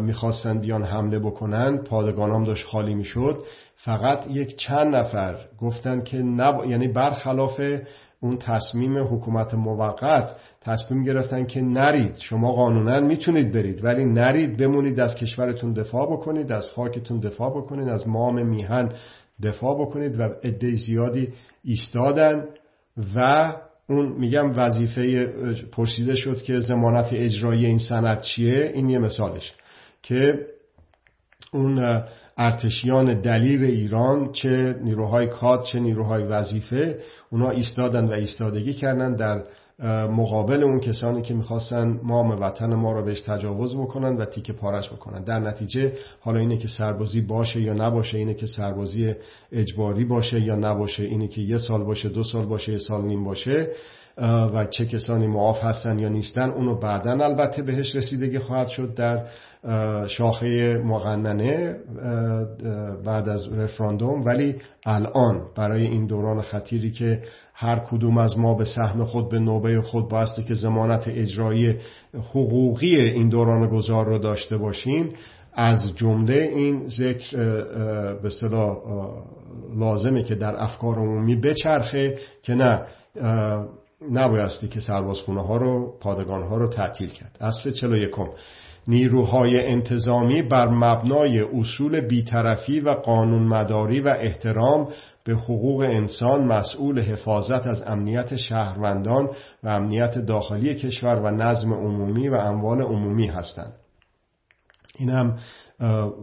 می‌خواستن بیان حمله بکنن پادگانام داشت خالی می‌شد. فقط یک چند نفر گفتن که نب... یعنی برخلاف اون تصمیم حکومت موقت تصمیم گرفتن که نرید. شما قانونا می‌تونید برید ولی نرید بمونید از کشورتون دفاع بکنید از خاکتون دفاع بکنید از مام میهن دفاع بکنید و عده زیادی ایستادن. و اون میگم وظیفه پرسیده شد که زمانت اجرایی این سند چیه؟ این یه مثالش که اون ارتشیان دلیل ایران چه نیروهای کاد چه نیروهای وظیفه اونا ایستادن و ایستادگی کردن در مقابل اون کسانی که می‌خواستن مام وطن ما رو بهش تجاوز بکنن و تیکه پارش بکنن. در نتیجه حالا اینه که سربازی باشه یا نباشه اینه که سربازی اجباری باشه یا نباشه اینه که یه سال باشه دو سال باشه یه سال نیم باشه و چه کسانی معاف هستن یا نیستن اونو بعدا البته بهش رسیدگی خواهد شد در شاخه مقننه بعد از رفراندوم. ولی الان برای این دوران خطیری که هر کدوم از ما به سهم خود به نوبه خود بایسته که زمانت اجرایی حقوقی این دوران گذار رو داشته باشیم. از جمله این ذکر به صلاح لازمه که در افکار عمومی بچرخه که نه نبایستی که سربازخونه ها رو پادگان ها رو تعطیل کرد. اصل 41 نیروهای انتظامی بر مبنای اصول بیطرفی و قانون مداری و احترام به حقوق انسان مسئول حفاظت از امنیت شهروندان و امنیت داخلی کشور و نظم عمومی و اموال عمومی هستند. این هم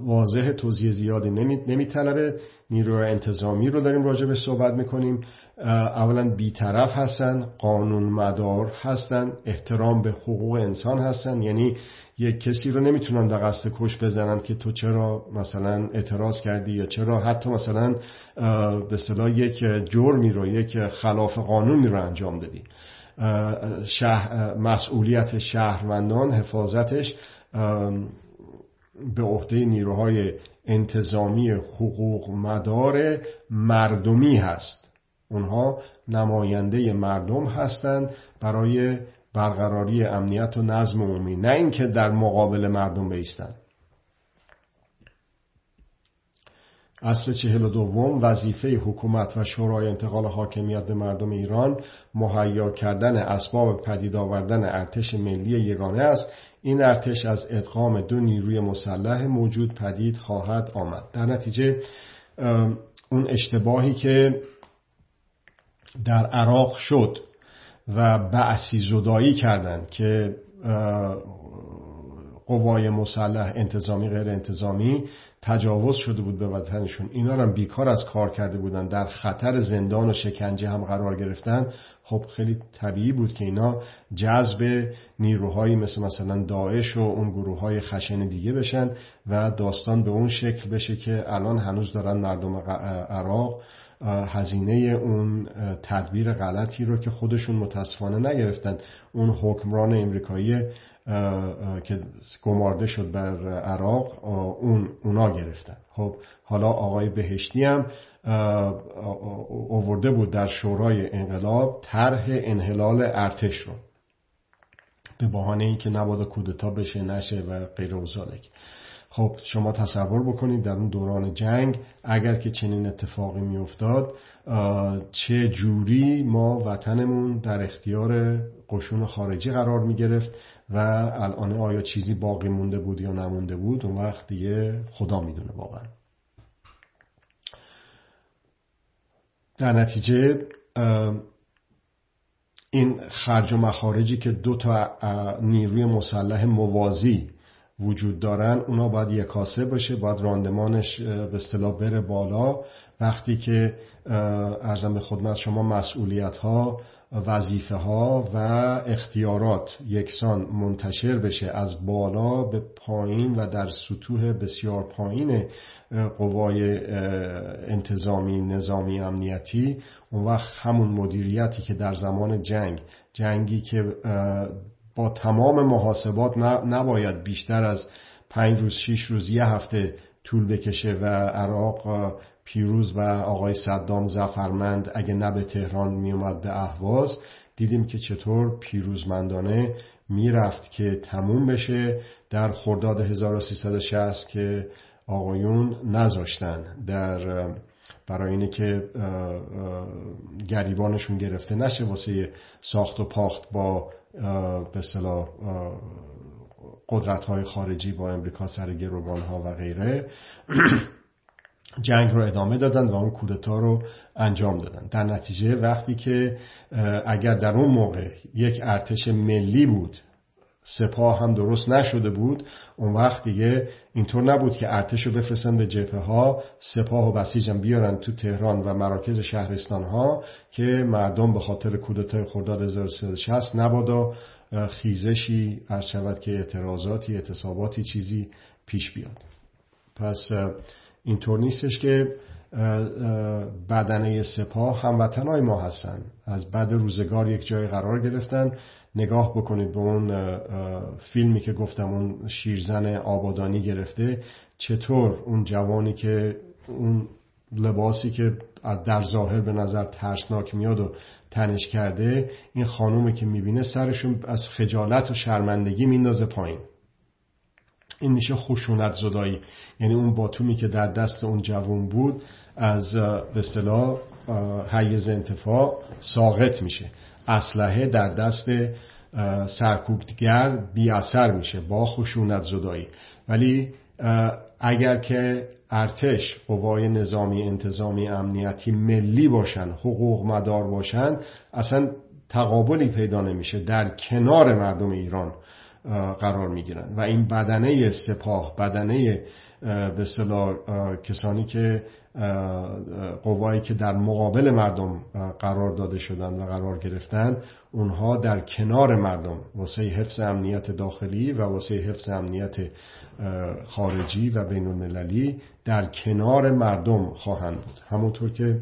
واضح توضیح زیادی نمیطلبه. نیروی انتظامی رو داریم راجع به صحبت می‌کنیم. اولا بیطرف هستن قانون مدار هستن احترام به حقوق انسان هستن. یعنی یک کسی رو نمی‌تونن در قصد کش بزنن که تو چرا مثلا اعتراض کردی یا چرا حتی مثلا به صلاح یک جرمی رو یک خلاف قانونی رو انجام دادی. مسئولیت شهروندان حفاظتش به عهده نیروهای انتظامی حقوق مدار مردمی هست. اونها نماینده مردم هستند برای برقراری امنیت و نظم عمومی نه اینکه در مقابل مردم بیستند اصل چهل و دوم وظیفه حکومت و شورای انتقال حاکمیت به مردم ایران مهیا کردن اسباب پدید آوردن ارتش ملی یگانه است. این ارتش از ادغام دو نیروی مسلح موجود پدید خواهد آمد. در نتیجه اون اشتباهی که در عراق شد و بعثی زدایی کردند که قوای مسلح انتظامی غیر انتظامی تجاوز شده بود به وطنشون. اینا رو بیکار از کار کرده بودن. در خطر زندان و شکنجه هم قرار گرفتن. خب خیلی طبیعی بود که اینا جذب نیروهایی مثل مثلا داعش و اون گروه های خشن دیگه بشن و داستان به اون شکل بشه که الان هنوز دارن مردم عراق هزینه اون تدبیر غلطی رو که خودشون متاسفانه نگرفتن. اون حکمران امریکایی که گمارده شد بر عراق اون اونا گرفتن. خب حالا آقای بهشتی هم اوورده بود در شورای انقلاب طرح انحلال ارتش رو. به بهانه اینکه نباید کودتا بشه نشه و غیر و خب شما تصور بکنید در اون دوران جنگ اگر که چنین اتفاقی میافتاد چه جوری ما وطنمون در اختیار قشون خارجی قرار می گرفت و الان آیا چیزی باقی مونده بود یا نمونده بود اون وقت دیگه خدا می‌دونه واقعا. در نتیجه این خرج و مخارجی که دو تا نیروی مسلح موازی وجود دارن اونا باید یکاسه باشه باید راندمانش به اصطلاح بره بالا. وقتی که ارزم به خدمت شما مسئولیت ها وظیفه ها و اختیارات یکسان منتشر بشه از بالا به پایین و در سطوح بسیار پایین قوای انتظامی نظامی امنیتی اون وقت همون مدیریتی که در زمان جنگ جنگی که با تمام محاسبات نباید بیشتر از پنج روز شیش روز یه هفته طول بکشه و عراق پیروز و آقای صدام زفرمند اگه نه به تهران میومد به اهواز. دیدیم که چطور پیروزمندانه می‌رفت که تموم بشه. در خرداد 1360 که آقایون نذاشتن در برای اینه که گریبانشون گرفته نشه واسه ساخت و پاخت با به صلاح قدرت های خارجی با امریکا سر گروگان ها و غیره جنگ رو ادامه دادن و اون کودتا رو انجام دادن. در نتیجه وقتی که اگر در اون موقع یک ارتش ملی بود سپاه هم درست نشده بود اون وقت دیگه اینطور نبود که ارتش رو بفرستن به جبهه ها سپاه و بسیجم بیارن تو تهران و مراکز شهرستان ها که مردم به خاطر کودتای خرداد 1360 نبادا خیزشی عرض شود که اعتراضاتی اعتصاباتی چیزی پیش بیاد. پس اینطور نیستش که بدنه سپاه هموطنهای ما هستن. از بعد روزگار یک جای قرار گرفتن. نگاه بکنید به اون فیلمی که گفتم اون شیرزن آبادانی گرفته چطور اون جوانی که اون لباسی که در ظاهر به نظر ترسناک میاد و تنش کرده این خانومی که می‌بینه سرشون از خجالت و شرمندگی میندازه پایین. این میشه خشونت زدایی. یعنی اون باتومی که در دست اون جوان بود از به اصطلاح حیز انتفاع ساقط میشه. اسلحه در دست سرکوبگر بی اثر میشه با خشونت زدایی. ولی اگر که ارتش قوای نظامی انتظامی امنیتی ملی باشن حقوق مدار باشن اصلا تقابلی پیدا نمیشه. در کنار مردم ایران قرار می‌گیرن. و این بدنه سپاه بدنه به کسانی که قوایی که در مقابل مردم قرار داده شدن و قرار گرفتن اونها در کنار مردم واسه حفظ امنیت داخلی و واسه حفظ امنیت خارجی و بین المللی در کنار مردم خواهند بود. همونطور که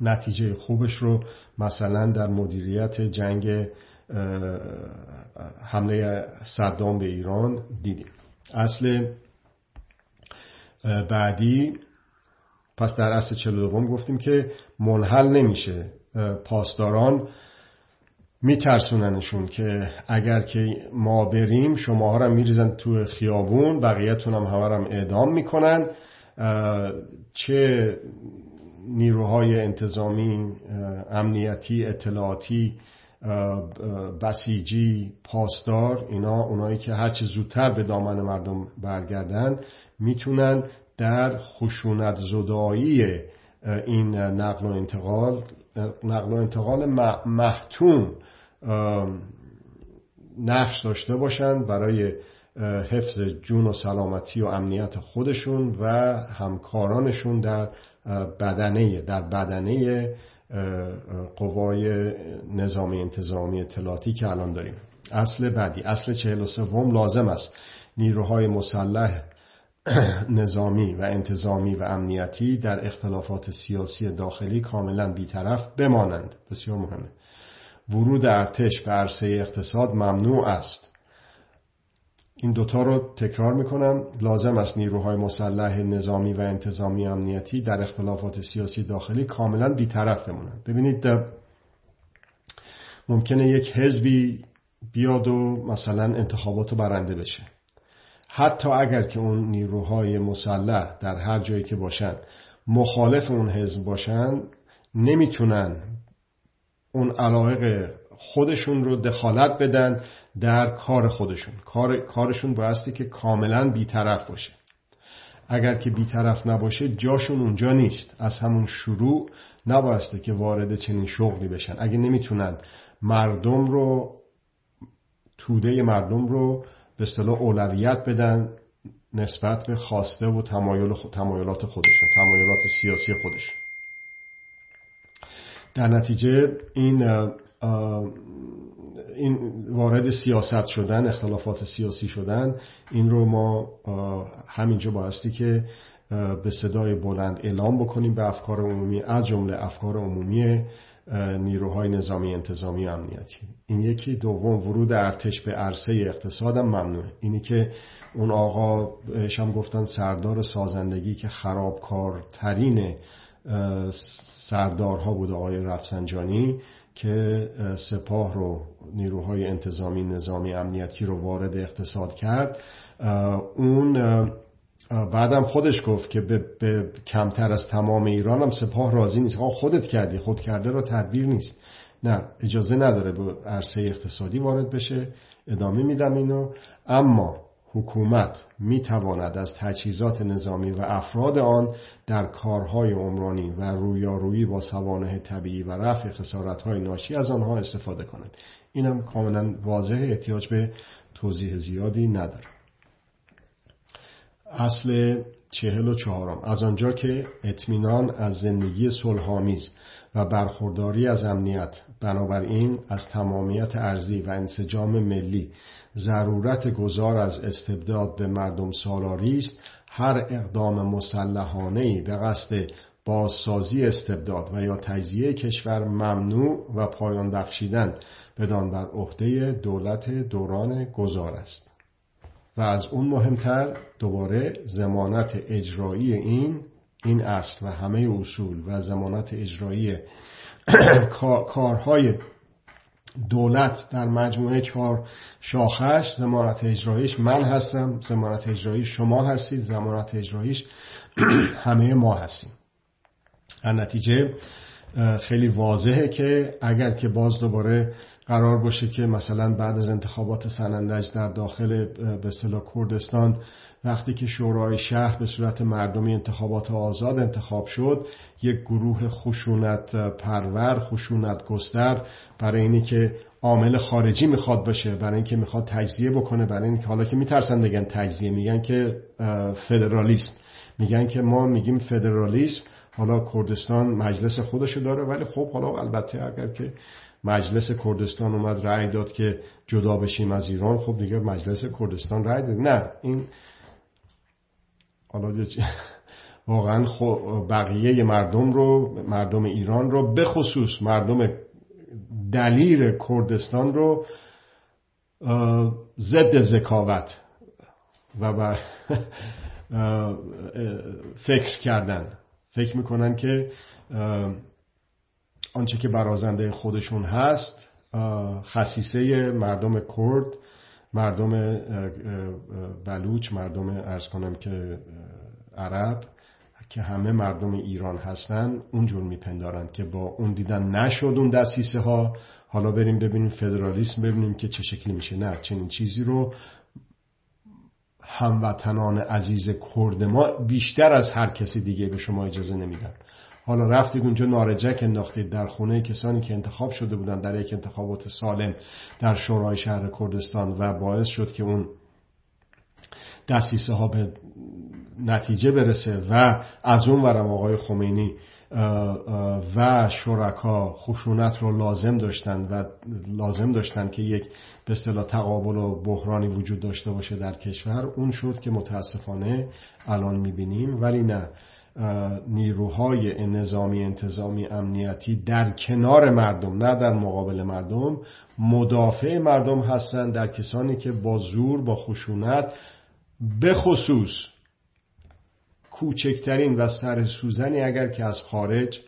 نتیجه خوبش رو مثلا در مدیریت جنگ حمله صدام به ایران دیدیم. اصل بعدی پس در اصل 42 گفتیم که منحل نمیشه. پاسداران میترسوننشون که اگر که ما بریم شماها رو میریزن تو خیابون بقیهتون هم همه هم اعدام می‌کنن. چه نیروهای انتظامی امنیتی اطلاعاتی بسیجی پاسدار اینا اونایی که هرچه زودتر به دامن مردم برگردن می‌تونن در خشونت زدایی این نقل و انتقال نقل و انتقال محتوم نقش داشته باشند برای حفظ جون و سلامتی و امنیت خودشون و همکارانشون در بدنه در بدنه قوای نظامی انتظامی اطلاعاتی که الان داریم. اصل بعدی اصل 43 لازم است. نیروهای مسلح نظامی و انتظامی و امنیتی در اختلافات سیاسی داخلی کاملا بیطرف بمانند. بسیار مهمه. ورود ارتش به عرصه اقتصاد ممنوع است. این دوتا رو تکرار می‌کنم. لازم است نیروهای مسلح نظامی و انتظامی امنیتی در اختلافات سیاسی داخلی کاملا بیطرف بمونند ببینید ممکنه یک حزبی بیاد و مثلا انتخابات برنده بشه. حتی اگر که اون نیروهای مسلح در هر جایی که باشن مخالف اون حزب باشن نمی‌تونن اون علایق خودشون رو دخالت بدن در کار خودشون. کار، کارشون بایستی که کاملا بیطرف باشه. اگر که بیطرف نباشه جاشون اونجا نیست. از همون شروع نبایسته که وارد چنین شغلی بشن. اگه نمی‌تونن مردم رو توده مردم رو به اصطلاح اولویت بدن نسبت به خواسته و تمایل تمایلات خودشون تمایلات سیاسی خودشون. در نتیجه این این وارد سیاست شدن اختلافات سیاسی شدن این رو ما همینجا بایستی که به صدای بلند اعلام بکنیم به افکار عمومی از جمله افکار عمومی نیروهای نظامی انتظامی امنیتی. این یکی دوم ورود ارتش به عرصه اقتصادم ممنوعه. اینی که اون آقا هم گفتن سردار سازندگی که خرابکارترین سردارها بود آقای رفسنجانی که سپاه رو نیروهای انتظامی نظامی امنیتی رو وارد اقتصاد کرد. اون بعدم خودش گفت که به, به کمتر از تمام ایران هم سپاه راضی نیست. خودت کردی. خود کرده را تدبیر نیست. نه اجازه نداره به عرصه اقتصادی وارد بشه. ادامه میدم اینو. اما حکومت می‌تواند از تجهیزات نظامی و افراد آن در کارهای عمرانی و رویارویی با سوانه طبیعی و رفع خسارتهای ناشی از آنها استفاده کند. اینم کاملا واضح احتیاج به توضیح زیادی نداره اصل چهل و چهارم. از آنجا که اطمینان از زندگی صلحآمیز و برخورداری از امنیت بنابراین از تمامیت ارزی و انسجام ملی ضرورت گذار از استبداد به مردم سالاری است هر اقدام مسلحانه به قصد بازسازی استبداد و یا تجزیه کشور ممنوع و پایان بخشیدن بدان بر عهده دولت دوران گذار است. و از اون مهمتر دوباره زمانت اجرایی این این اصل و همه اصول و زمانت اجرایی کارهای دولت در مجموعه چهار شاخش زمانت اجراییش من هستم زمانت اجرایی شما هستید زمانت اجراییش همه ما هستیم. در نتیجه خیلی واضحه که اگر که باز دوباره قرار باشه که مثلا بعد از انتخابات سنندج در داخل به کردستان وقتی که شورای شهر به صورت مردمی انتخابات آزاد انتخاب شد یک گروه خشونت پرور خشونت گستر برای اینی که عامل خارجی می‌خواد باشه برای اینکه می‌خواد تجزیه بکنه برای اینکه حالا که میترسن بگن تجزیه میگن که فدرالیسم. میگن که ما میگیم فدرالیسم حالا کردستان مجلس خودشو داره ولی خب حالا البته اگر که مجلس کردستان اومد رأی داد که جدا بشیم از ایران. خب دیگه مجلس کردستان رأی داد نه این حالا واقعا بقیه مردم رو مردم ایران رو به خصوص مردم دلیر کردستان رو ضد ذکاوت و فکر کردن. فکر می‌کنن که آنچه که برازنده خودشون هست خصیصه مردم کرد مردم بلوچ مردم ارز کنم که عرب که همه مردم ایران هستن اونجور میپندارن که با اون دیدن نشد اون دستیسه ها حالا بریم ببینیم فدرالیسم ببینیم که چه شکلی میشه. نه چنین چیزی رو هموطنان عزیز کرد ما بیشتر از هر کسی دیگه به شما اجازه نمیدن. حالا رفتید اونجا نارجک انداختید در خونه کسانی که انتخاب شده بودن در یک انتخابات سالم در شورای شهر کردستان و باعث شد که اون دستیسه ها به نتیجه برسه و از اون ورم آقای خمینی و شرکا خشونت رو لازم داشتن و لازم داشتن که یک به اصطلاح تقابل و بحرانی وجود داشته باشه در کشور اون شد که متاسفانه الان می‌بینیم. ولی نه نیروهای نظامی انتظامی امنیتی در کنار مردم نه در مقابل مردم مدافع مردم هستند در کسانی که با زور با خشونت به خصوص کوچکترین و سر سوزنی اگر که از خارج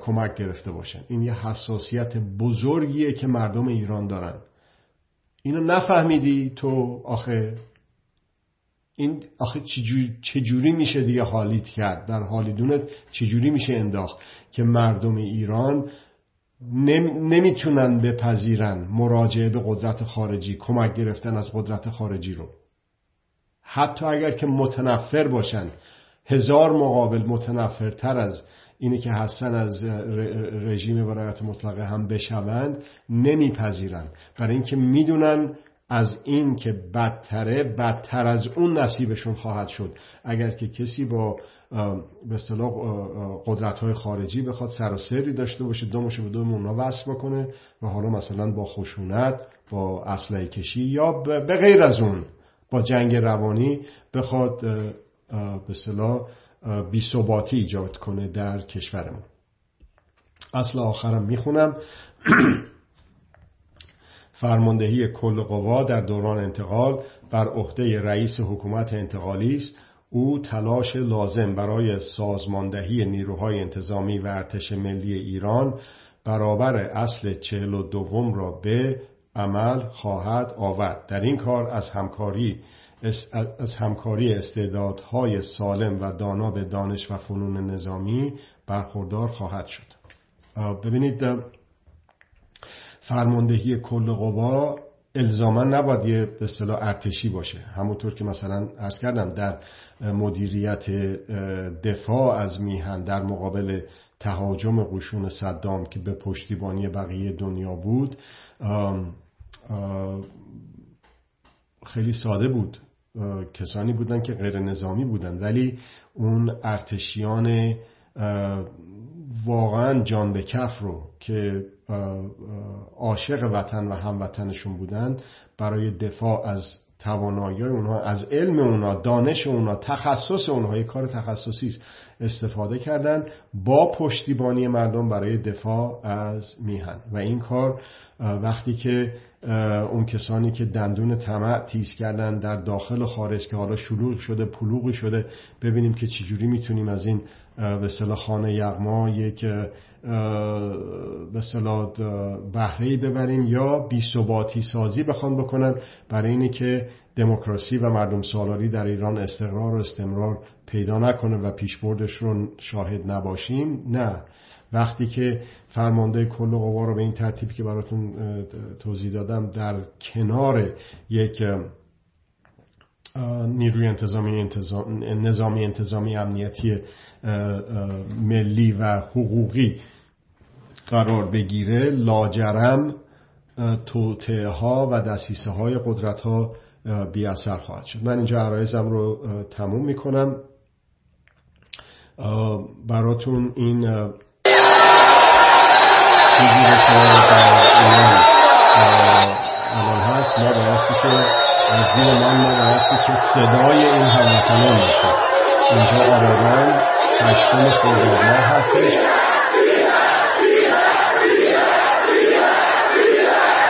کمک گرفته باشن. این یه حساسیت بزرگیه که مردم ایران دارن. اینو نفهمیدی تو؟ آخه این آخه چجوری میشه دیگه حالیت کرد؟ در حالیدونت چجوری میشه انداخت که مردم ایران نمی‌تونن بپذیرن مراجعه به قدرت خارجی کمک گرفتن از قدرت خارجی رو. حتی اگر که متنفر باشن هزار مقابل متنفرتر از اینی که هستن از رژیم برایت مطلقه هم بشوند نمیپذیرن. برای اینکه می‌دونن از این که بدتره بدتر از اون نصیبشون خواهد شد. اگر که کسی با به اصطلاح قدرت های خارجی بخواد سر و سری داشته باشه دومشو به دوم اونا وصل بکنه و حالا مثلا با خشونت با اسلحه کشی یا به غیر از اون با جنگ روانی بخواد به اصطلاح بیثباتی ایجاد کنه در کشورمون. اصل آخرم می‌خونم. فرماندهی کل قوا در دوران انتقال بر عهده رئیس حکومت انتقالی است. او تلاش لازم برای سازماندهی نیروهای انتظامی و ارتش ملی ایران برابر اصل چهل و دوم را به عمل خواهد آورد. در این کار از همکاری از همکاری استعدادهای سالم و دانا به دانش و فنون نظامی برخوردار خواهد شد. ببینید فرماندهی کل قوا الزاما نباید یه به اصطلاح ارتشی باشه. همونطور که مثلا ارز کردم در مدیریت دفاع از میهن در مقابل تهاجم قشون صدام که به پشتیبانی بقیه دنیا بود خیلی ساده بود. کسانی بودن که غیر نظامی بودن. ولی اون ارتشیان واقعا جان به کف رو که عاشق وطن و هموطنشون بودن برای دفاع از توانایی اونها از علم اونها دانش اونها تخصص اونها یک کار تخصصی است استفاده کردن با پشتیبانی مردم برای دفاع از میهن. و این کار وقتی که اون کسانی که دندون طمع تیز کردن در داخل و خارج که حالا شلوغ شده پلوغی شده ببینیم که چجوری می‌تونیم از این به صلاح خانه یغما یک به صلاح بهره ببریم یا بی سازی بخوان بکنن برای اینه که دموکراسی و مردم سالاری در ایران استقرار و استمرار پیدا نکنه و پیشبردش رو شاهد نباشیم. نه. وقتی که فرمانده کل قوا رو به این ترتیبی که براتون توضیح دادم در کنار یک نیروی انتظامی نظامی انتظامی امنیتی ملی و حقوقی قرار بگیره لاجرم توطعه ها و دسیسه های قدرت ها بی اثر خواهد شد. من اینجا عرایزم رو تموم می‌کنم. براتون این چیزی رو که در الان هست ما بایستی که از دین من ما بایستی که صدای این هموطنان باشه اینجا آبادان هشتم خرداد ماه هستش.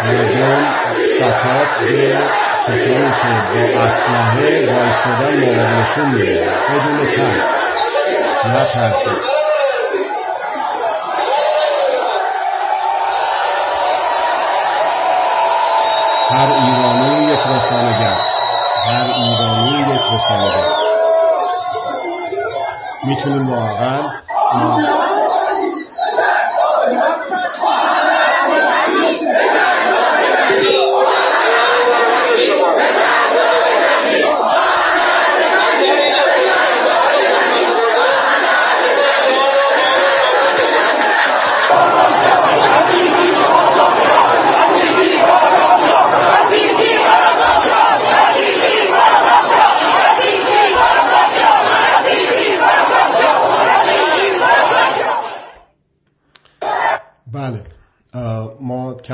مردم خطاب به کسانی که با اسلحه وایستادن مقابلشون میره بدون ترس. نه هر ایرانی یک رسانگر هر ایرانی یک رسانگر می‌تونیم واقعا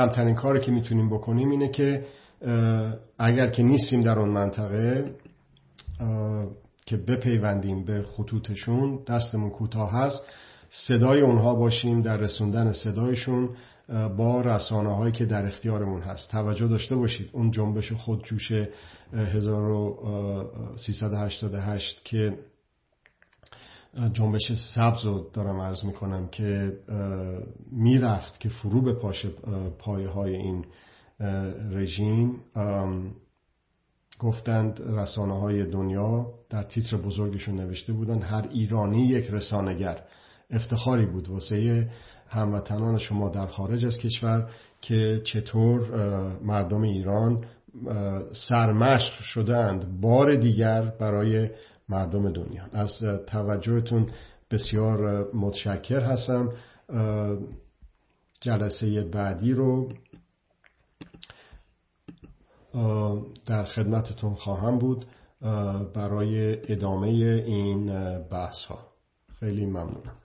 کمترین کاری که می‌تونیم بکنیم اینه که اگر که نیستیم در اون منطقه که بپیوندیم به خطوطشون دستمون کوتاه هست صدای اونها باشیم در رسوندن صدایشون با رسانه هایی که در اختیارمون هست. توجه داشته باشید. اون جنبش خودجوش 1388 که جنبش سبز رو دارم عرض می‌کنم که می‌رفت که فرو به پایه های این رژیم. گفتند رسانه های دنیا در تیتر بزرگشون نوشته بودن هر ایرانی یک رسانگر افتخاری بود واسه هموطنان شما در خارج از کشور که چطور مردم ایران سرمشق شدند بار دیگر برای مردم دنیا. از توجهتون بسیار متشکر هستم. جلسه بعدی رو در خدمتتون خواهم بود برای ادامه این بحث ها خیلی ممنونم.